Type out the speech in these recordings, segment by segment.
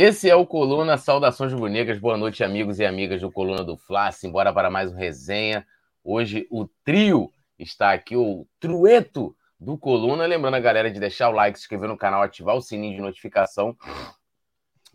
Esse é o Coluna Saudações Rubro-Negras. Boa noite, amigos e amigas do Coluna do Fla. Simbora para mais um resenha. Hoje o trio está aqui, o trueto do Coluna. Lembrando a galera de deixar o like, se inscrever no canal, ativar o sininho de notificação.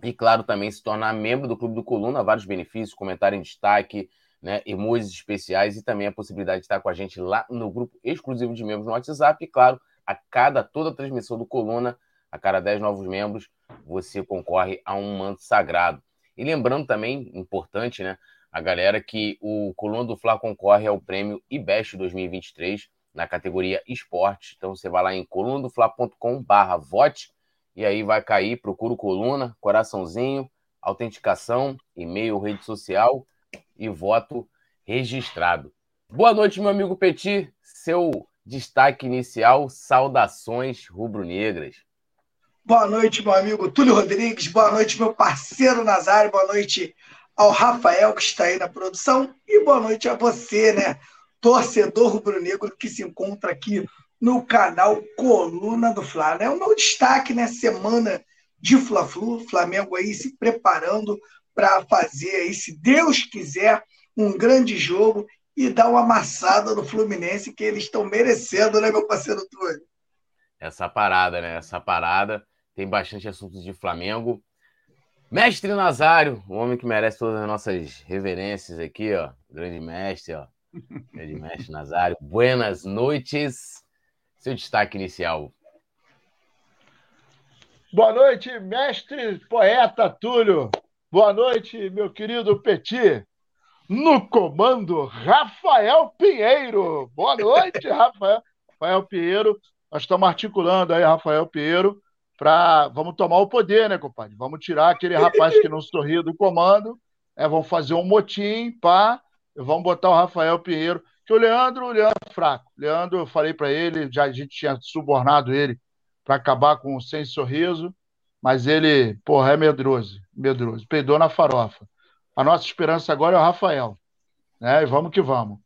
E, claro, também se tornar membro do Clube do Coluna. Vários benefícios, comentário em destaque, né, emojis especiais e também a possibilidade de estar com a gente lá no grupo exclusivo de membros no WhatsApp. E, claro, a cada toda a transmissão do Coluna, a cada 10 novos membros, você concorre a um manto sagrado. E lembrando também, importante, né, a galera que o Coluna do Fla concorre ao prêmio IBEST 2023 na categoria esporte. Então você vai lá em colunadofla.com/barra vote e aí vai cair, procura o coluna, coraçãozinho, autenticação, e-mail, rede social e voto registrado. Boa noite, meu amigo Petit. Seu destaque inicial, saudações rubro-negras. Boa noite, meu amigo Túlio Rodrigues. Boa noite, meu parceiro Nazário. Boa noite ao Rafael, que está aí na produção. E boa noite a você, né? Torcedor rubro-negro que se encontra aqui no canal Coluna do Fla. É o meu destaque, né? Semana de Fla-Flu. Flamengo aí se preparando para fazer aí, se Deus quiser, um grande jogo e dar uma amassada no Fluminense que eles estão merecendo, né, meu parceiro Túlio? Essa parada, né? Essa parada tem bastante assuntos de Flamengo. Mestre Nazário, o homem que merece todas as nossas reverências aqui, ó. Grande mestre, ó. Grande mestre Nazário. Buenas noites. Seu destaque inicial. Boa noite, mestre poeta Túlio. Boa noite, meu querido Petit. No comando, Rafael Pinheiro. Boa noite, Rafael. Rafael Pinheiro. Nós estamos articulando aí, Rafael Pinheiro, para vamos tomar o poder, né, compadre? Vamos tirar aquele rapaz que não sorria do comando, é, vamos fazer um motim, pá, vamos botar o Rafael Pinheiro, que o Leandro, o Leandro é fraco. Leandro, eu falei para ele, já a gente tinha subornado ele para acabar com o sem sorriso, mas ele, porra, é medroso, medroso, peidou na farofa. A nossa esperança agora é o Rafael, né? E vamos que vamos.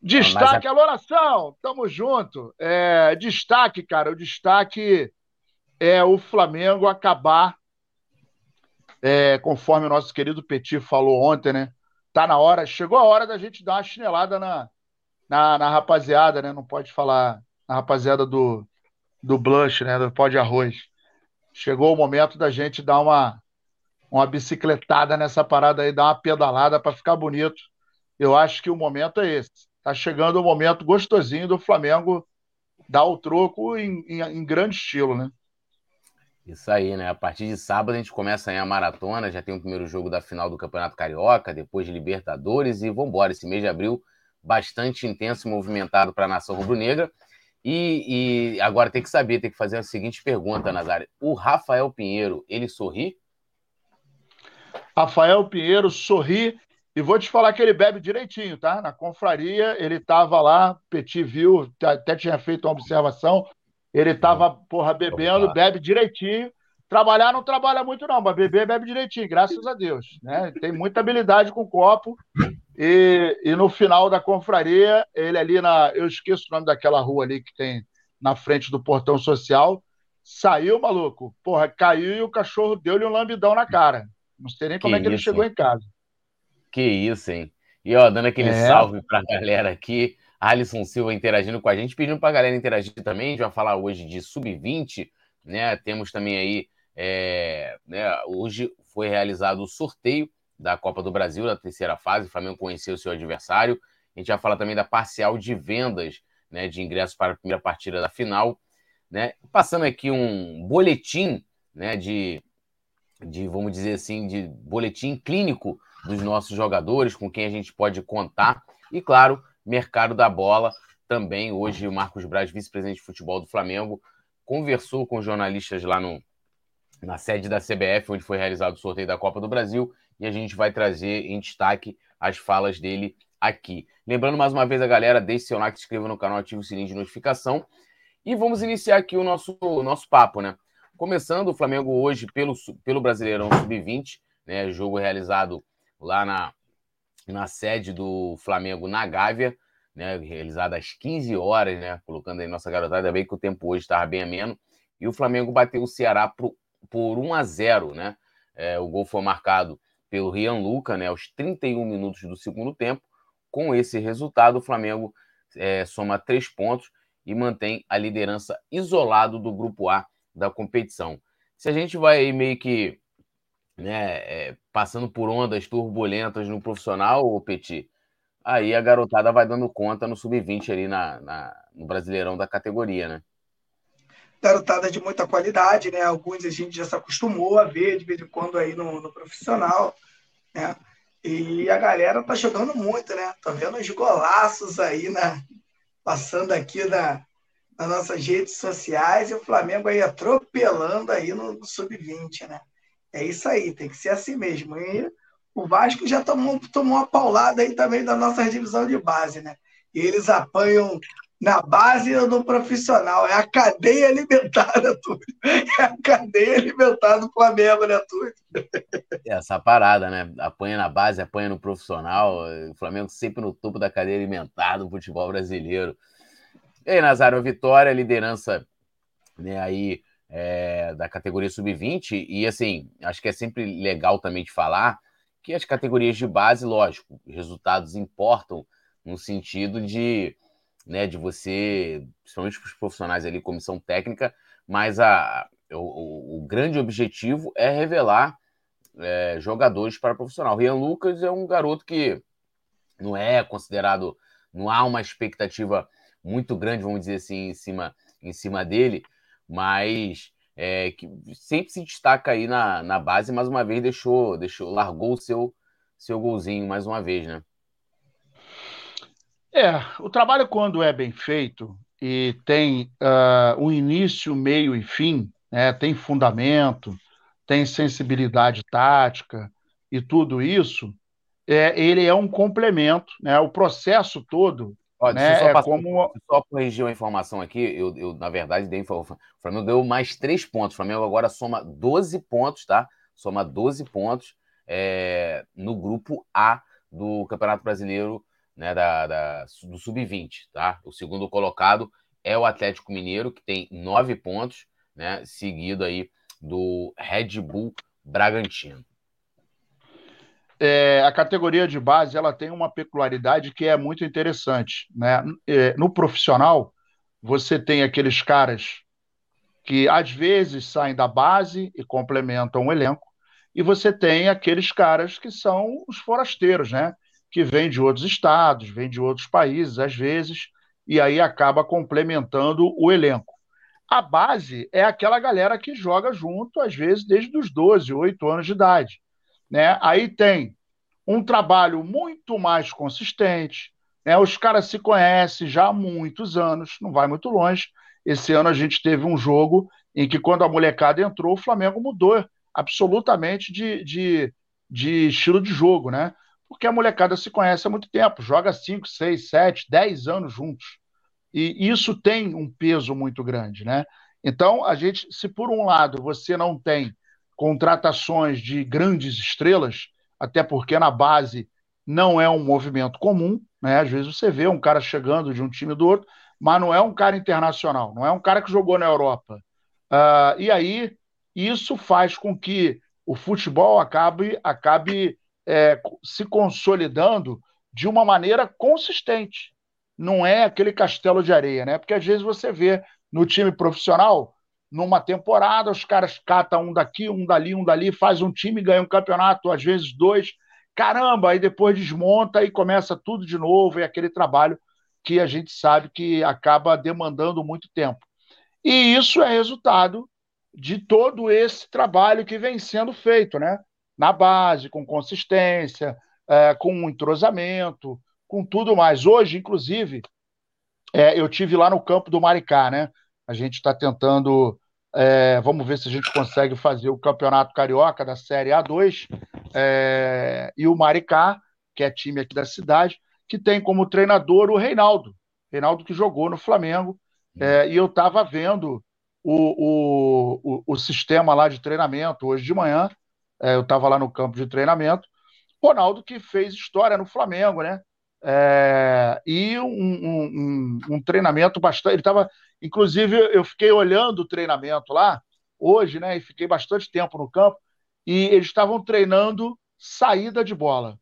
Destaque, a... alô, nação! Tamo junto. É, destaque, cara, o destaque é o Flamengo acabar, é, conforme o nosso querido Petit falou ontem, né? Tá na hora, chegou a hora da gente dar uma chinelada na, na, na rapaziada, né? Não pode falar na rapaziada do, do Blush, né? Do pó de arroz. Chegou o momento da gente dar uma, uma bicicletada nessa parada aí, dar uma pedalada para ficar bonito. Eu acho que o momento é esse. Tá chegando o momento gostosinho do Flamengo dar o troco em, em, em grande estilo, né? Isso aí, né? A partir de sábado a gente começa aí a maratona, já tem o primeiro jogo da final do Campeonato Carioca, depois de Libertadores e vambora. Esse mês de abril bastante intenso e movimentado para a nação rubro-negra. E, e, agora tem que saber, tem que fazer a seguinte pergunta, Nazário. O Rafael Pinheiro, ele sorri? Rafael Pinheiro sorri e vou te falar que ele bebe direitinho, tá? Na confraria, ele estava lá, Petit viu, até tinha feito uma observação, ele tava, porra, bebendo, bebe direitinho. Trabalhar não trabalha muito, não, mas beber bebe direitinho, graças a Deus. Né? Tem muita habilidade com o copo. E, e no final da confraria, ele ali na. Eu esqueço o nome daquela rua ali que tem na frente do portão social. Saiu, maluco. Porra, caiu e o cachorro deu-lhe um lambidão na cara. Não sei nem como que é que isso, ele chegou hein? em casa. Que isso, hein? E ó, dando aquele é. salve pra galera aqui. Alisson Silva interagindo com a gente, pedindo para a galera interagir também. A gente vai falar hoje de sub-20, né? Temos também aí, é, né? Hoje foi realizado o sorteio da Copa do Brasil, da terceira fase. O Flamengo conheceu o seu adversário. A gente vai falar também da parcial de vendas, né? De ingressos para a primeira partida da final, né? Passando aqui um boletim, né? De, de vamos dizer assim, de boletim clínico dos nossos jogadores, com quem a gente pode contar. E claro, mercado da bola. Também hoje o Marcos Braz, vice-presidente de futebol do Flamengo, conversou com jornalistas lá no, na sede da CBF, onde foi realizado o sorteio da Copa do Brasil, e a gente vai trazer em destaque as falas dele aqui. Lembrando mais uma vez a galera, deixe seu like, se inscreva no canal, ative o sininho de notificação. E vamos iniciar aqui o nosso, o nosso papo, né? Começando o Flamengo hoje pelo, pelo Brasileirão Sub-20, né? Jogo realizado lá na, na sede do Flamengo na Gávea, né, realizada às 15 horas, né, colocando aí nossa garotada, bem que o tempo hoje estava bem ameno, e o Flamengo bateu o Ceará por, por 1 a 0, né, É, o gol foi marcado pelo Rian Luca, né, aos 31 minutos do segundo tempo. Com esse resultado, o Flamengo é, soma três pontos e mantém a liderança isolado do grupo A da competição. Se a gente vai meio que né, é, passando por ondas turbulentas no profissional, o Petit, aí a garotada vai dando conta no sub-20 ali na, na, no Brasileirão da categoria, né? Garotada de muita qualidade, né? Alguns a gente já se acostumou a ver de vez em quando aí no, no profissional, né? E a galera tá jogando muito, né? Tá vendo os golaços aí na, passando aqui na, nas nossas redes sociais e o Flamengo aí atropelando aí no, no sub-20, né? É isso aí, tem que ser assim mesmo. E o Vasco já tomou, tomou uma paulada aí também da nossa divisão de base, né? E eles apanham na base ou no profissional. É a cadeia alimentar, né, Túlio? É a cadeia alimentar do Flamengo, né, Túlio? É essa parada, né? Apanha na base, apanha no profissional. O Flamengo sempre no topo da cadeia alimentar do futebol brasileiro. E aí, Nazário, vitória, liderança né, aí é, da categoria sub-20. E assim, acho que é sempre legal também de falar que as categorias de base, lógico, resultados importam no sentido de né, de você, principalmente para os profissionais ali, comissão técnica, mas a, o, o grande objetivo é revelar é, jogadores para profissional. Rian Lucas é um garoto que não é considerado, não há uma expectativa muito grande, vamos dizer assim, em cima, em cima dele, mas é, que sempre se destaca aí na, na base, mais uma vez deixou, deixou, largou o seu, seu golzinho mais uma vez, né? É, o trabalho, quando é bem feito e tem uh, um início, meio e fim, né, tem fundamento, tem sensibilidade tática e tudo isso, é, ele é um complemento, né, o processo todo. Ó, né, só, é como... só corrigir uma informação aqui, eu, eu na verdade dei informação. O Flamengo deu mais três pontos. O Flamengo agora soma 12 pontos, tá? Soma 12 pontos é, no grupo A do Campeonato Brasileiro né, da, da do Sub-20, tá? O segundo colocado é o Atlético Mineiro, que tem nove pontos, né? Seguido aí do Red Bull Bragantino. É, a categoria de base ela tem uma peculiaridade que é muito interessante. Né? É, no profissional, você tem aqueles caras que às vezes saem da base e complementam o elenco, e você tem aqueles caras que são os forasteiros, né? que vem de outros estados, vem de outros países, às vezes, e aí acaba complementando o elenco. A base é aquela galera que joga junto, às vezes, desde os 12, 8 anos de idade. Né? Aí tem um trabalho muito mais consistente, né? os caras se conhecem já há muitos anos, não vai muito longe. Esse ano a gente teve um jogo em que, quando a molecada entrou, o Flamengo mudou absolutamente de, de, de estilo de jogo, né? porque a molecada se conhece há muito tempo, joga 5, 6, 7, 10 anos juntos. E isso tem um peso muito grande, né? Então, a gente, se por um lado você não tem contratações de grandes estrelas, até porque na base não é um movimento comum, né? Às vezes você vê um cara chegando de um time do outro, mas não é um cara internacional, não é um cara que jogou na Europa. Uh, e aí, isso faz com que o futebol acabe, acabe é, se consolidando de uma maneira consistente. Não é aquele castelo de areia, né? Porque às vezes você vê no time profissional, numa temporada, os caras catam um daqui, um dali, um dali, faz um time, ganha um campeonato, às vezes dois. Caramba, aí depois desmonta e começa tudo de novo, é aquele trabalho que a gente sabe que acaba demandando muito tempo. E isso é resultado de todo esse trabalho que vem sendo feito, né? na base, com consistência, é, com entrosamento, com tudo mais. Hoje, inclusive, é, eu tive lá no campo do Maricá, né? A gente está tentando, é, vamos ver se a gente consegue fazer o campeonato carioca da Série A2 é, e o Maricá, que é time aqui da cidade, que tem como treinador o Reinaldo, Reinaldo que jogou no Flamengo, é, e eu estava vendo o, o, o, sistema lá de treinamento hoje de manhã eu estava lá no campo de treinamento. Ronaldo que fez história no Flamengo, né? É, e um, um, um, treinamento bastante. Ele estava, inclusive, eu fiquei olhando o treinamento lá hoje, né? E fiquei bastante tempo no campo. e eles estavam treinando saída de bola.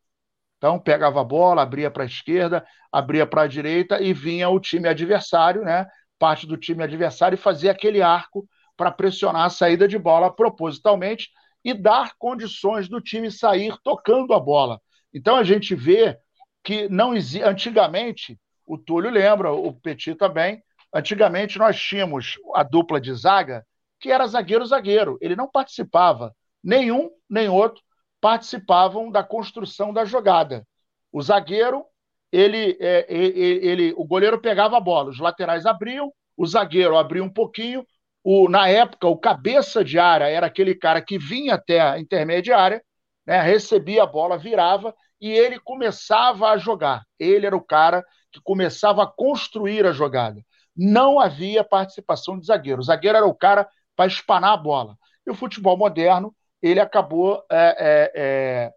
Então, pegava a bola, abria para a esquerda, abria para a direita e vinha o time adversário, né? Parte do time adversário e fazia aquele arco para pressionar a saída de bola propositalmente e dar condições do time sair tocando a bola. Então a gente vê que não existe. Antigamente, o Túlio lembra, o Petit também. Antigamente nós tínhamos a dupla de zaga que era zagueiro-zagueiro. Ele não participava, nenhum nem outro participavam da construção da jogada. O zagueiro, ele, é, ele, ele, o goleiro pegava a bola, os laterais abriam, o zagueiro abria um pouquinho. O, na época, o cabeça de área era aquele cara que vinha até a intermediária, né, recebia a bola, virava e ele começava a jogar. Ele era o cara que começava a construir a jogada. Não havia participação de zagueiro. O zagueiro era o cara para espanar a bola. E o futebol moderno ele acabou é, é, é,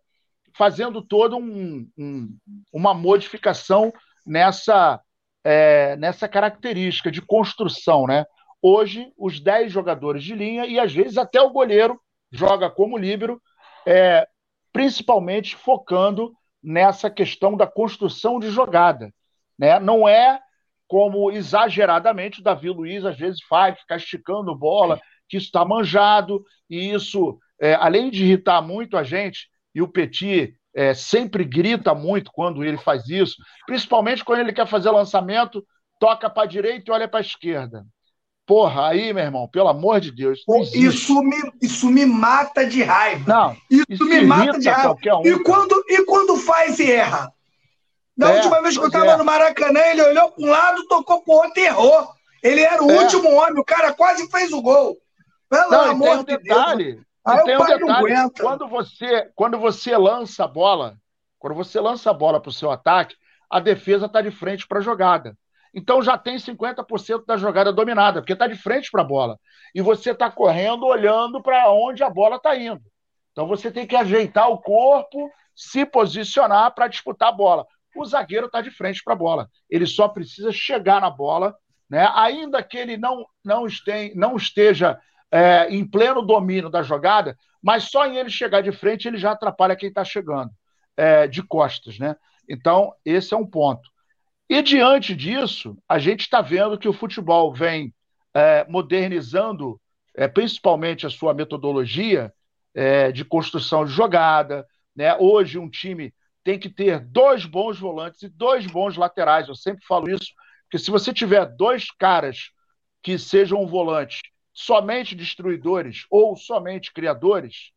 fazendo toda um, um, uma modificação nessa, é, nessa característica de construção. Né? Hoje, os 10 jogadores de linha, e às vezes até o goleiro joga como líbero, é, principalmente focando nessa questão da construção de jogada. Né? Não é como exageradamente o Davi Luiz às vezes faz, ficar esticando bola, que isso está manjado, e isso é, além de irritar muito a gente, e o Petit é, sempre grita muito quando ele faz isso, principalmente quando ele quer fazer lançamento, toca para a direita e olha para a esquerda. Porra, aí, meu irmão, pelo amor de Deus. Isso me, isso me mata de raiva. Não, isso, isso me mata de raiva. Um, e, quando, e quando faz e erra? Da é, última vez que eu estava é. no Maracanã, ele olhou para um lado, tocou para o outro e errou. Ele era o é. último homem, o cara quase fez o gol. Pelo Não, amor um de detalhe, Deus. Aí tem um detalhe, quando você, quando você lança a bola, quando você lança a bola para o seu ataque, a defesa está de frente para a jogada. Então já tem 50% da jogada dominada, porque está de frente para a bola. E você está correndo olhando para onde a bola está indo. Então você tem que ajeitar o corpo, se posicionar para disputar a bola. O zagueiro está de frente para a bola. Ele só precisa chegar na bola, né? ainda que ele não, não, não esteja é, em pleno domínio da jogada, mas só em ele chegar de frente ele já atrapalha quem está chegando é, de costas, né? Então, esse é um ponto. E diante disso, a gente está vendo que o futebol vem é, modernizando é, principalmente a sua metodologia é, de construção de jogada. Né? Hoje, um time tem que ter dois bons volantes e dois bons laterais. Eu sempre falo isso, porque se você tiver dois caras que sejam um volante somente destruidores ou somente criadores,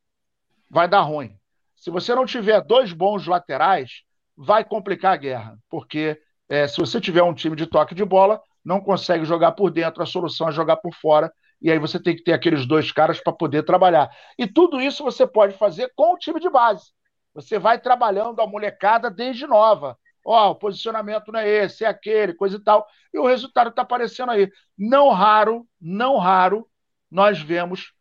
vai dar ruim. Se você não tiver dois bons laterais, vai complicar a guerra, porque é, se você tiver um time de toque de bola, não consegue jogar por dentro, a solução é jogar por fora, e aí você tem que ter aqueles dois caras para poder trabalhar. E tudo isso você pode fazer com o time de base. Você vai trabalhando a molecada desde nova. Ó, oh, o posicionamento não é esse, é aquele, coisa e tal. E o resultado está aparecendo aí. Não raro, não raro, nós vemos,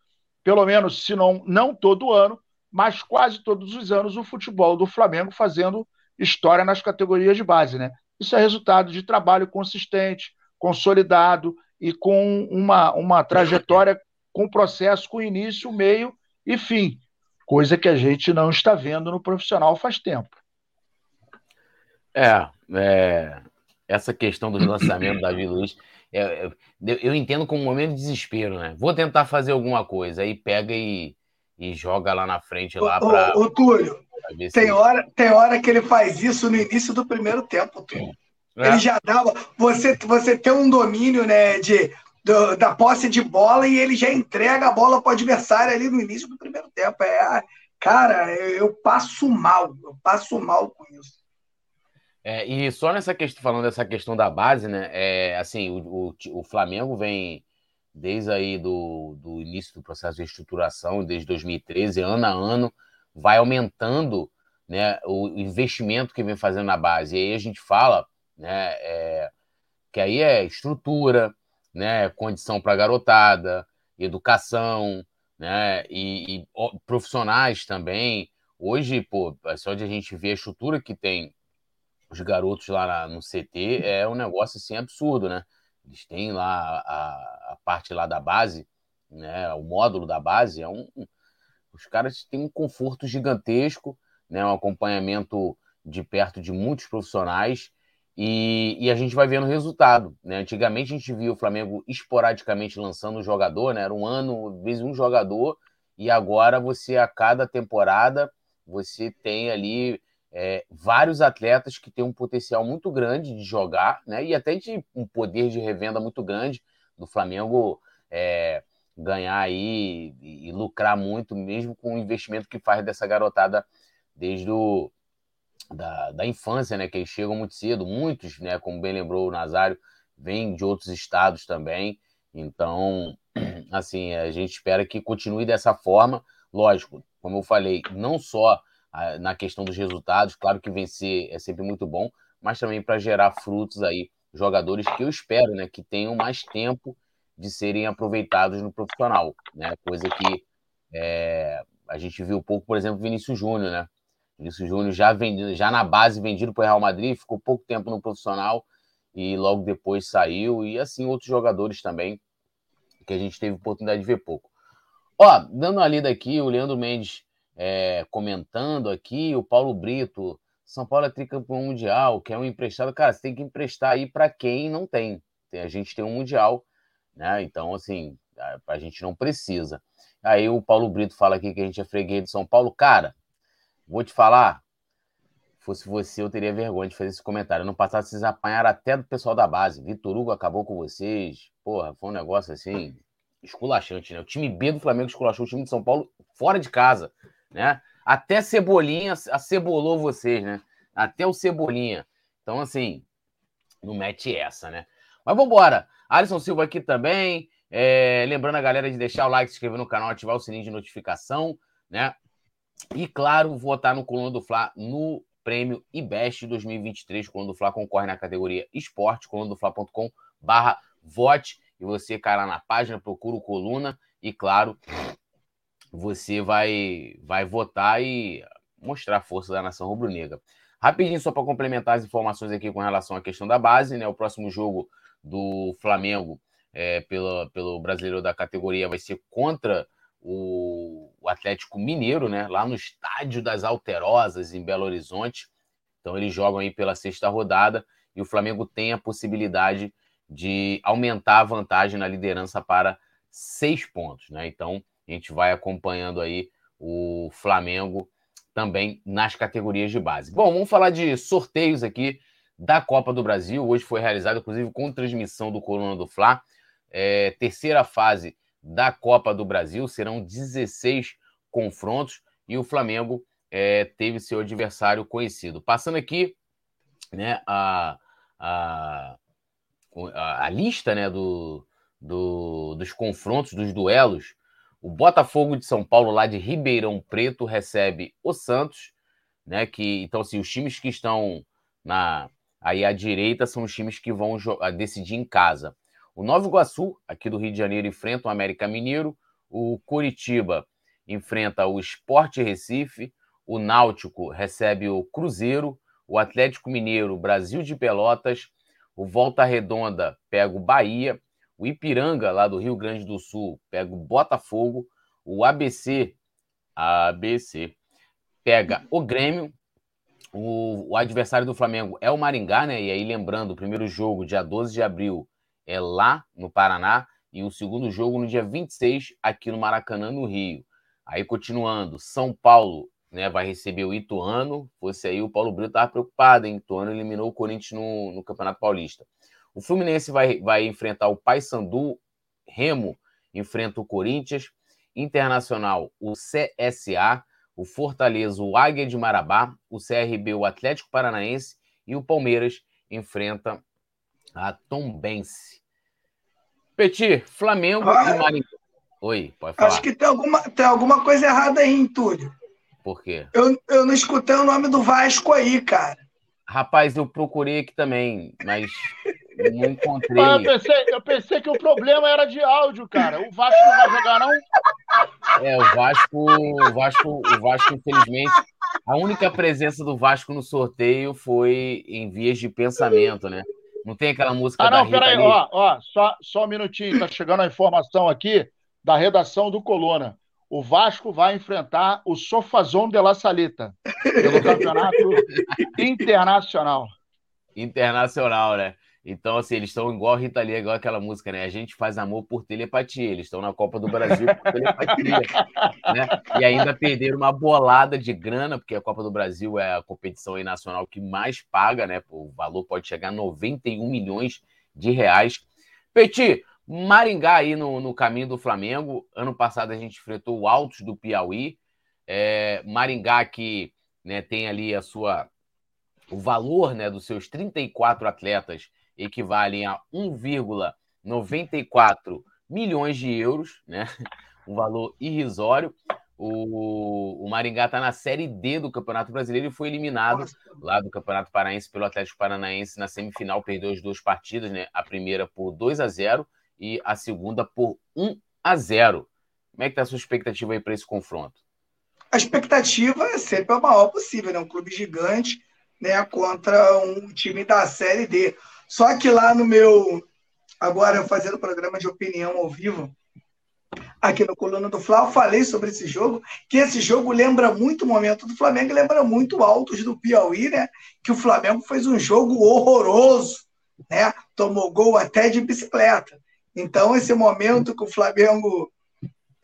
pelo menos, se não, não todo ano, mas quase todos os anos, o futebol do Flamengo fazendo história nas categorias de base. Né? Isso é resultado de trabalho consistente, consolidado e com uma, uma trajetória com processo com início, meio e fim, coisa que a gente não está vendo no profissional faz tempo. É, é essa questão do lançamento da Davi Luiz é, é eu entendo como um momento de desespero, né? Vou tentar fazer alguma coisa, aí pega e, e joga lá na frente lá para. Ô, Túlio, tem, hora, tem hora que ele faz isso no início do primeiro tempo, Túlio. É. Ele já dava. Você, você tem um domínio né, de, do, da posse de bola e ele já entrega a bola para o adversário ali no início do primeiro tempo. É, cara, eu, eu passo mal, eu passo mal com isso. É, e só nessa questão, falando dessa questão da base, né? É, assim, o, o, o, Flamengo vem desde aí do, do início do processo de estruturação, desde 2013, ano a ano, vai aumentando né, o investimento que vem fazendo na base. E aí a gente fala né, é, que aí é estrutura, né, condição para garotada, educação, né, e, e profissionais também. Hoje, pô, é só de a gente ver a estrutura que tem os garotos lá no CT é um negócio assim absurdo, né? Eles têm lá a, a parte lá da base, né? O módulo da base é um Os caras têm um conforto gigantesco, né? um acompanhamento de perto de muitos profissionais e, e, a gente vai vendo o resultado. Né? Antigamente a gente via o Flamengo esporadicamente lançando um jogador, né? era um ano, vezes um jogador, e agora você, a cada temporada, você tem ali é, vários atletas que têm um potencial muito grande de jogar, né? E até de um poder de revenda muito grande do Flamengo é, ganhar aí e, e, lucrar muito, mesmo com o investimento que faz dessa garotada desde o, da, da infância, né? Que eles chegam muito cedo, muitos, né? Como bem lembrou o Nazário, vêm de outros estados também. Então, assim, a gente espera que continue dessa forma. Lógico, como eu falei, não só na questão dos resultados, claro que vencer é sempre muito bom, mas também para gerar frutos aí, jogadores que eu espero, né, que tenham mais tempo de serem aproveitados no profissional, né, coisa que é, a gente viu pouco, por exemplo, Vinícius Júnior, né, Vinícius Júnior já vendido, já na base vendido para o Real Madrid, ficou pouco tempo no profissional e logo depois saiu e assim outros jogadores também que a gente teve oportunidade de ver pouco. Ó, dando uma lida aqui, o Leandro Mendes é, comentando aqui, o Paulo Brito, São Paulo é tricampeão mundial, quer um emprestado. Cara, você tem que emprestar aí para quem não tem. A gente tem um mundial, né? Então, assim, a gente não precisa. Aí o Paulo Brito fala aqui que a gente é freguês de São Paulo. Cara, vou te falar, fosse você, eu teria vergonha de fazer esse comentário. No passado, vocês apanharam até do pessoal da base. Vitor Hugo acabou com vocês. Porra, foi um negócio assim, esculachante, né? O time B do Flamengo esculachou o time de São Paulo fora de casa né? Até Cebolinha acebolou vocês, né? Até o Cebolinha. Então, assim, não mete essa, né? Mas vamos embora. Alisson Silva aqui também. É, lembrando a galera de deixar o like, se inscrever no canal, ativar o sininho de notificação, né? E, claro, votar no Coluna do Fla no prêmio IBEST 2023. Coluna do Fla concorre na categoria esporte, colunadofla.com barra vote. E você, cara, na página, procura o Coluna. E, claro, você vai, vai votar e mostrar a força da nação rubro-negra. Rapidinho, só para complementar as informações aqui com relação à questão da base, né? O próximo jogo do Flamengo é, pelo, pelo brasileiro da categoria vai ser contra o, o, Atlético Mineiro, né? Lá no estádio das Alterosas, em Belo Horizonte. Então eles jogam aí pela sexta rodada e o Flamengo tem a possibilidade de aumentar a vantagem na liderança para seis pontos, né? Então a gente vai acompanhando aí o Flamengo também nas categorias de base. Bom, vamos falar de sorteios aqui da Copa do Brasil. Hoje foi realizado, inclusive, com transmissão do Coluna do Fla. É, terceira fase da Copa do Brasil. Serão 16 confrontos e o Flamengo é, teve seu adversário conhecido. Passando aqui né, a, a, a, lista né, do, do, dos confrontos, dos duelos o Botafogo de São Paulo, lá de Ribeirão Preto, recebe o Santos, né? Que, então, assim, os times que estão na aí à direita são os times que vão decidir em casa. O Nova Iguaçu, aqui do Rio de Janeiro, enfrenta o América Mineiro. O Curitiba enfrenta o Esporte Recife. O Náutico recebe o Cruzeiro. O Atlético Mineiro, Brasil de Pelotas. O Volta Redonda pega o Bahia. O Ipiranga, lá do Rio Grande do Sul, pega o Botafogo. O ABC, ABC, pega o Grêmio. O, o, adversário do Flamengo é o Maringá, né? E aí, lembrando, o primeiro jogo, dia 12 de abril, é lá no Paraná. E o segundo jogo no dia 26, aqui no Maracanã, no Rio. Aí, continuando, São Paulo né, vai receber o Ituano. Fosse aí, o Paulo Brito estava preocupado, hein? Ituano eliminou o Corinthians no, no Campeonato Paulista. O Fluminense vai, vai enfrentar o Paysandu, Remo enfrenta o Corinthians, Internacional o CSA, o Fortaleza o Águia de Marabá, o CRB o Atlético Paranaense e o Palmeiras enfrenta a Tombense. Petit, Flamengo ah, e Maringá. Oi, pode falar. Acho que tem alguma, tem alguma coisa errada aí, Túlio. Por quê? Eu, eu não escutei o nome do Vasco aí, cara. Rapaz, eu procurei aqui também, mas não encontrei. eu, pensei, eu pensei que o problema era de áudio, cara. O Vasco não vai jogar, não? É, o Vasco, o Vasco, o Vasco, infelizmente, a única presença do Vasco no sorteio foi em vias de pensamento, né? Não tem aquela música ah, não, da Rita peraí, ó, ó, só, só um minutinho, tá chegando a informação aqui da redação do Coluna. o Vasco vai enfrentar o Sofazon de la Salita pelo campeonato internacional. Internacional, né? Então, assim, eles estão igual a Rita Lee, igual aquela música, né? A gente faz amor por telepatia. Eles estão na Copa do Brasil por telepatia. né? E ainda perderam uma bolada de grana, porque a Copa do Brasil é a competição nacional que mais paga, né? O valor pode chegar a 91 milhões de reais. Petit, Maringá aí no, no caminho do Flamengo. Ano passado a gente enfrentou o Altos do Piauí. É, Maringá que né, tem ali a sua o valor né, dos seus 34 atletas equivalem a 1,94 milhões de euros, né? um valor irrisório. O, o Maringá está na Série D do Campeonato Brasileiro e foi eliminado lá do Campeonato Paraense pelo Atlético Paranaense na semifinal, perdeu as duas partidas, né? A primeira por 2 a 0 e a segunda por 1 a 0. Como é que está a sua expectativa aí para esse confronto? A expectativa é sempre a maior possível, né? Um clube gigante, né, contra um time da Série D. Só que lá no meu. Agora, fazendo programa de opinião ao vivo, aqui no Coluna do Fla, eu falei sobre esse jogo, que esse jogo lembra muito o momento do Flamengo, lembra muito Altos do Piauí, né? Que o Flamengo fez um jogo horroroso, né? Tomou gol até de bicicleta. Então, esse momento que o Flamengo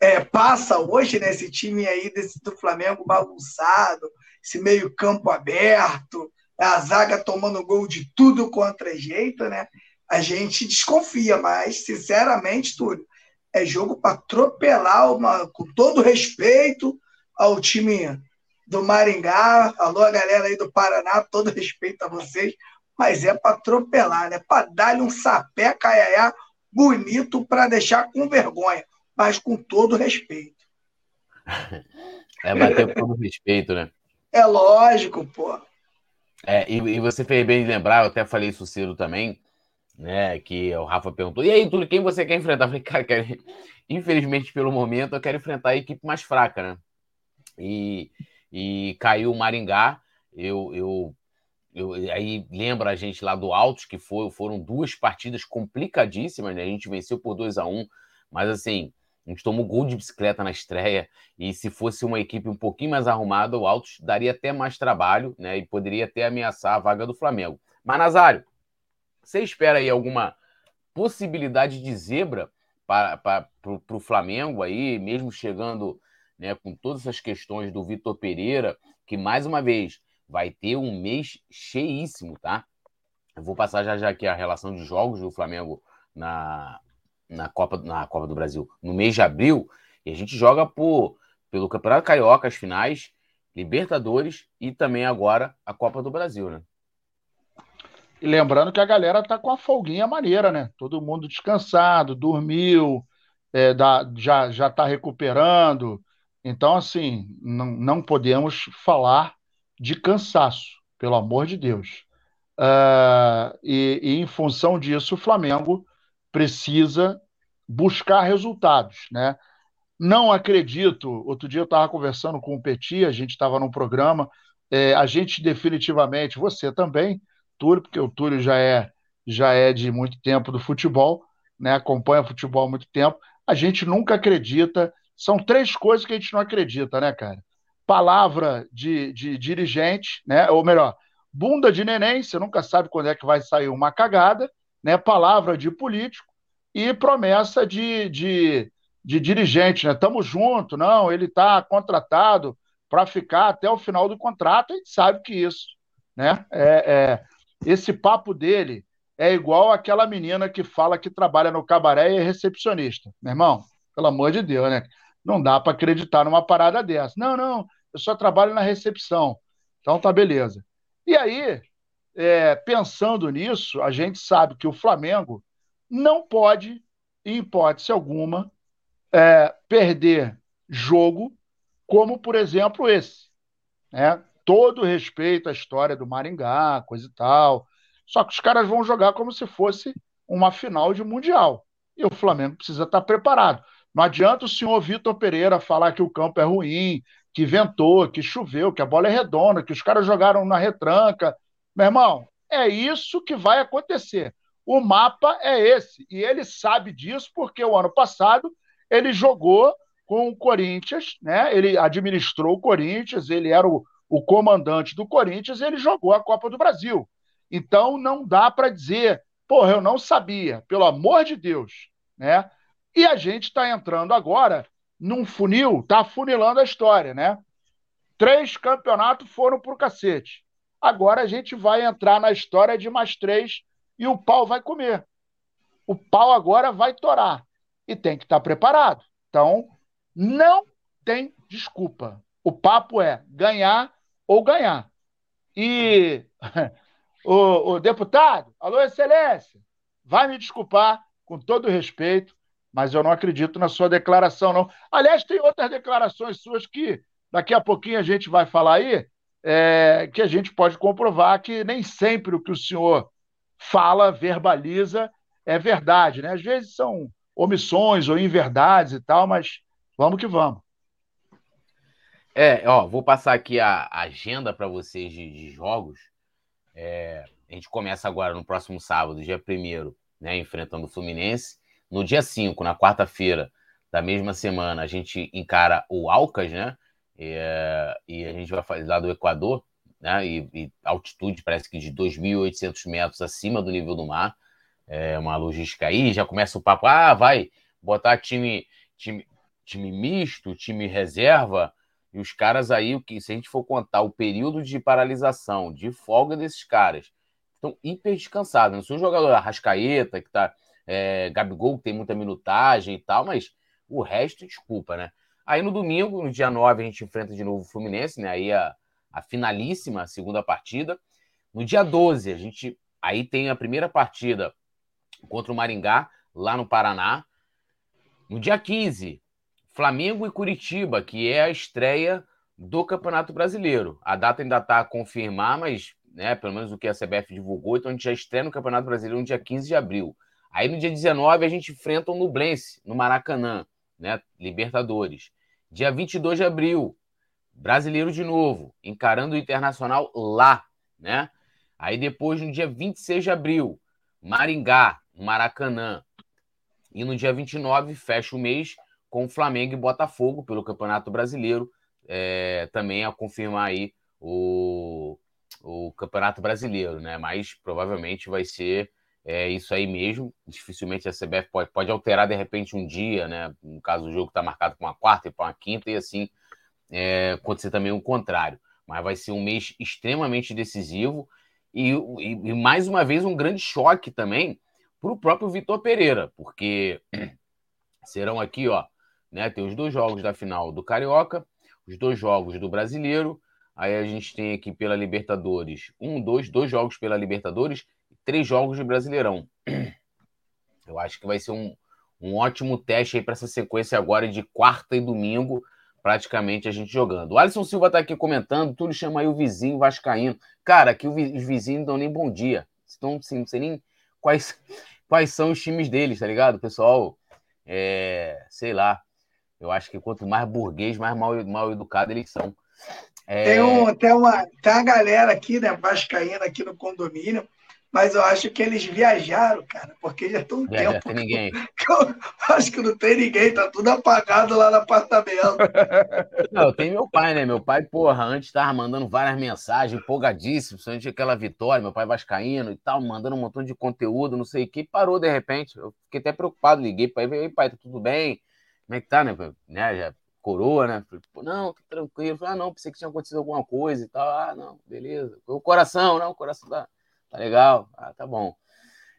é, passa hoje, né? Esse time aí desse, do Flamengo bagunçado, esse meio-campo aberto, a zaga tomando gol de tudo contra jeito, né? A gente desconfia, mas, sinceramente, Túlio, é jogo para atropelar, uma, com todo respeito ao time do Maringá. Alô, a galera aí do Paraná, todo respeito a vocês, mas é para atropelar, né? Para dar-lhe um sapé caiaiá bonito para deixar com vergonha, mas com todo respeito. É bater com todo respeito, né? É lógico, pô. É, e, e, você fez bem lembrar, eu até falei isso cedo também, né? Que o Rafa perguntou: e aí, Túlio, quem você quer enfrentar? Eu falei, cara, quero... infelizmente, pelo momento, eu quero enfrentar a equipe mais fraca, né? E, e caiu o Maringá. Eu, eu, eu, aí lembra a gente lá do Altos, que foi, foram duas partidas complicadíssimas, né? A gente venceu por 2 a 1 um, mas assim, a gente tomou gol de bicicleta na estreia e se fosse uma equipe um pouquinho mais arrumada, o Altos daria até mais trabalho, né? E poderia até ameaçar a vaga do Flamengo. Mas, Nazário, você espera aí alguma possibilidade de zebra para, o Flamengo aí, mesmo chegando né, com todas essas questões do Vitor Pereira, que mais uma vez vai ter um mês cheíssimo, tá? Eu vou passar já já aqui a relação de jogos do Flamengo na, na Copa, na Copa do Brasil no mês de abril, e a gente joga por, pelo Campeonato Carioca, as finais, Libertadores e também agora a Copa do Brasil, né? E lembrando que a galera tá com a folguinha maneira, né? Todo mundo descansado, dormiu, é, dá, já, já tá recuperando. Então, assim, não, não podemos falar de cansaço, pelo amor de Deus. Uh, e, e, em função disso, o Flamengo precisa buscar resultados, né? Não acredito. Outro dia eu estava conversando com o Petit, a gente estava num programa. É, a gente definitivamente, você também, Túlio, porque o Túlio já é já é de muito tempo do futebol, né? Acompanha futebol há muito tempo. A gente nunca acredita. São três coisas que a gente não acredita, né, cara? Palavra de, de dirigente, né? Ou melhor, bunda de neném. Você nunca sabe quando é que vai sair uma cagada, né? Palavra de político e promessa de, de, de dirigente, né? Tamo junto, não, ele está contratado para ficar até o final do contrato, a gente sabe que isso, né? É, é, esse papo dele é igual aquela menina que fala que trabalha no cabaré e é recepcionista. Meu irmão, pelo amor de Deus, né? Não dá para acreditar numa parada dessa. Não, não, eu só trabalho na recepção. Então tá beleza. E aí, é, pensando nisso, a gente sabe que o Flamengo não pode, em hipótese alguma, é, perder jogo como, por exemplo, esse. Né? Todo respeito à história do Maringá, coisa e tal. Só que os caras vão jogar como se fosse uma final de Mundial. E o Flamengo precisa estar preparado. Não adianta o senhor Vitor Pereira falar que o campo é ruim, que ventou, que choveu, que a bola é redonda, que os caras jogaram na retranca. Meu irmão, é isso que vai acontecer. O mapa é esse. E ele sabe disso porque o ano passado ele jogou com o Corinthians, né? Ele administrou o Corinthians, ele era o, o comandante do Corinthians, ele jogou a Copa do Brasil. Então não dá para dizer, porra, eu não sabia, pelo amor de Deus, né? E a gente está entrando agora num funil, tá funilando a história, né? Três campeonatos foram pro cacete. Agora a gente vai entrar na história de mais três e o pau vai comer. O pau agora vai torar. E tem que estar preparado. Então, não tem desculpa. O papo é ganhar ou ganhar. E o, o deputado, alô, excelência, vai me desculpar, com todo respeito, mas eu não acredito na sua declaração, não. Aliás, tem outras declarações suas que daqui a pouquinho a gente vai falar aí, é, que a gente pode comprovar que nem sempre o que o senhor fala, verbaliza, é verdade, né? Às vezes são omissões ou inverdades e tal, mas vamos que vamos. É, ó, vou passar aqui a agenda para vocês de, de jogos. É, a gente começa agora no próximo sábado, dia 1 né, enfrentando o Fluminense. No dia 5, na quarta-feira da mesma semana, a gente encara o Alcas, né? E, é, e a gente vai fazer lá do Equador, né? E, e altitude parece que de 2.800 metros acima do nível do mar. É uma logística aí, já começa o papo, ah, vai botar time, time, time misto, time reserva, e os caras aí, o que se a gente for contar o período de paralisação, de folga desses caras, estão hiper descansados. Não sou um jogador Arrascaeta, que tá. É, Gabigol, tem muita minutagem e tal, mas o resto, desculpa, né? Aí no domingo, no dia 9, a gente enfrenta de novo o Fluminense, né? Aí a, a finalíssima segunda partida. No dia 12, a gente aí tem a primeira partida contra o Maringá, lá no Paraná. No dia 15, Flamengo e Curitiba, que é a estreia do Campeonato Brasileiro. A data ainda está a confirmar, mas né, pelo menos o que a CBF divulgou, então a gente já estreia no Campeonato Brasileiro no dia 15 de abril. Aí no dia 19 a gente enfrenta o Nublense, no Maracanã, né, Libertadores. Dia 22 de abril, brasileiro de novo, encarando o Internacional lá, né? Aí depois, no dia 26 de abril, Maringá, Maracanã. E no dia 29, fecha o mês com Flamengo e Botafogo pelo Campeonato Brasileiro. É, também a confirmar aí o, o Campeonato Brasileiro, né? Mas provavelmente vai ser é, isso aí mesmo. Dificilmente a CBF pode, pode alterar de repente um dia, né? No caso, o jogo está marcado para uma quarta e para uma quinta, e assim é, acontecer também o contrário. Mas vai ser um mês extremamente decisivo e, e, e mais uma vez um grande choque também para o próprio Vitor Pereira, porque serão aqui, ó, né? Tem os dois jogos da final do Carioca, os dois jogos do Brasileiro. Aí a gente tem aqui pela Libertadores um, dois, dois jogos pela Libertadores três jogos de Brasileirão. Eu acho que vai ser um, um ótimo teste aí para essa sequência agora de quarta e domingo praticamente a gente jogando. O Alisson Silva está aqui comentando, tudo chama aí o vizinho vascaíno. Cara, aqui os vizinhos não dão nem bom dia. Estão, assim, não sei nem quais, quais são os times deles, tá ligado? Pessoal, é, sei lá. Eu acho que quanto mais burguês, mais mal, mal educado eles são. É... Tem, um, tem, uma, tem uma galera aqui, né, vascaína aqui no condomínio, mas eu acho que eles viajaram, cara, porque já estão um é, tempo. Tem ninguém. eu acho que não tem ninguém, tá tudo apagado lá no apartamento. Não, tem meu pai, né? Meu pai, porra, antes estava mandando várias mensagens, empolgadíssimo, principalmente aquela vitória, meu pai vascaíno e tal, mandando um montão de conteúdo, não sei o que, parou de repente. Eu fiquei até preocupado, liguei para ele, pai, tá tudo bem? Como é que tá, né? né? Já coroa, né? Falei, não, tá tranquilo. Falei, ah, não, pensei que tinha acontecido alguma coisa e tal. Ah, não, beleza. O coração, não, o coração tá Tá legal? Ah, tá bom.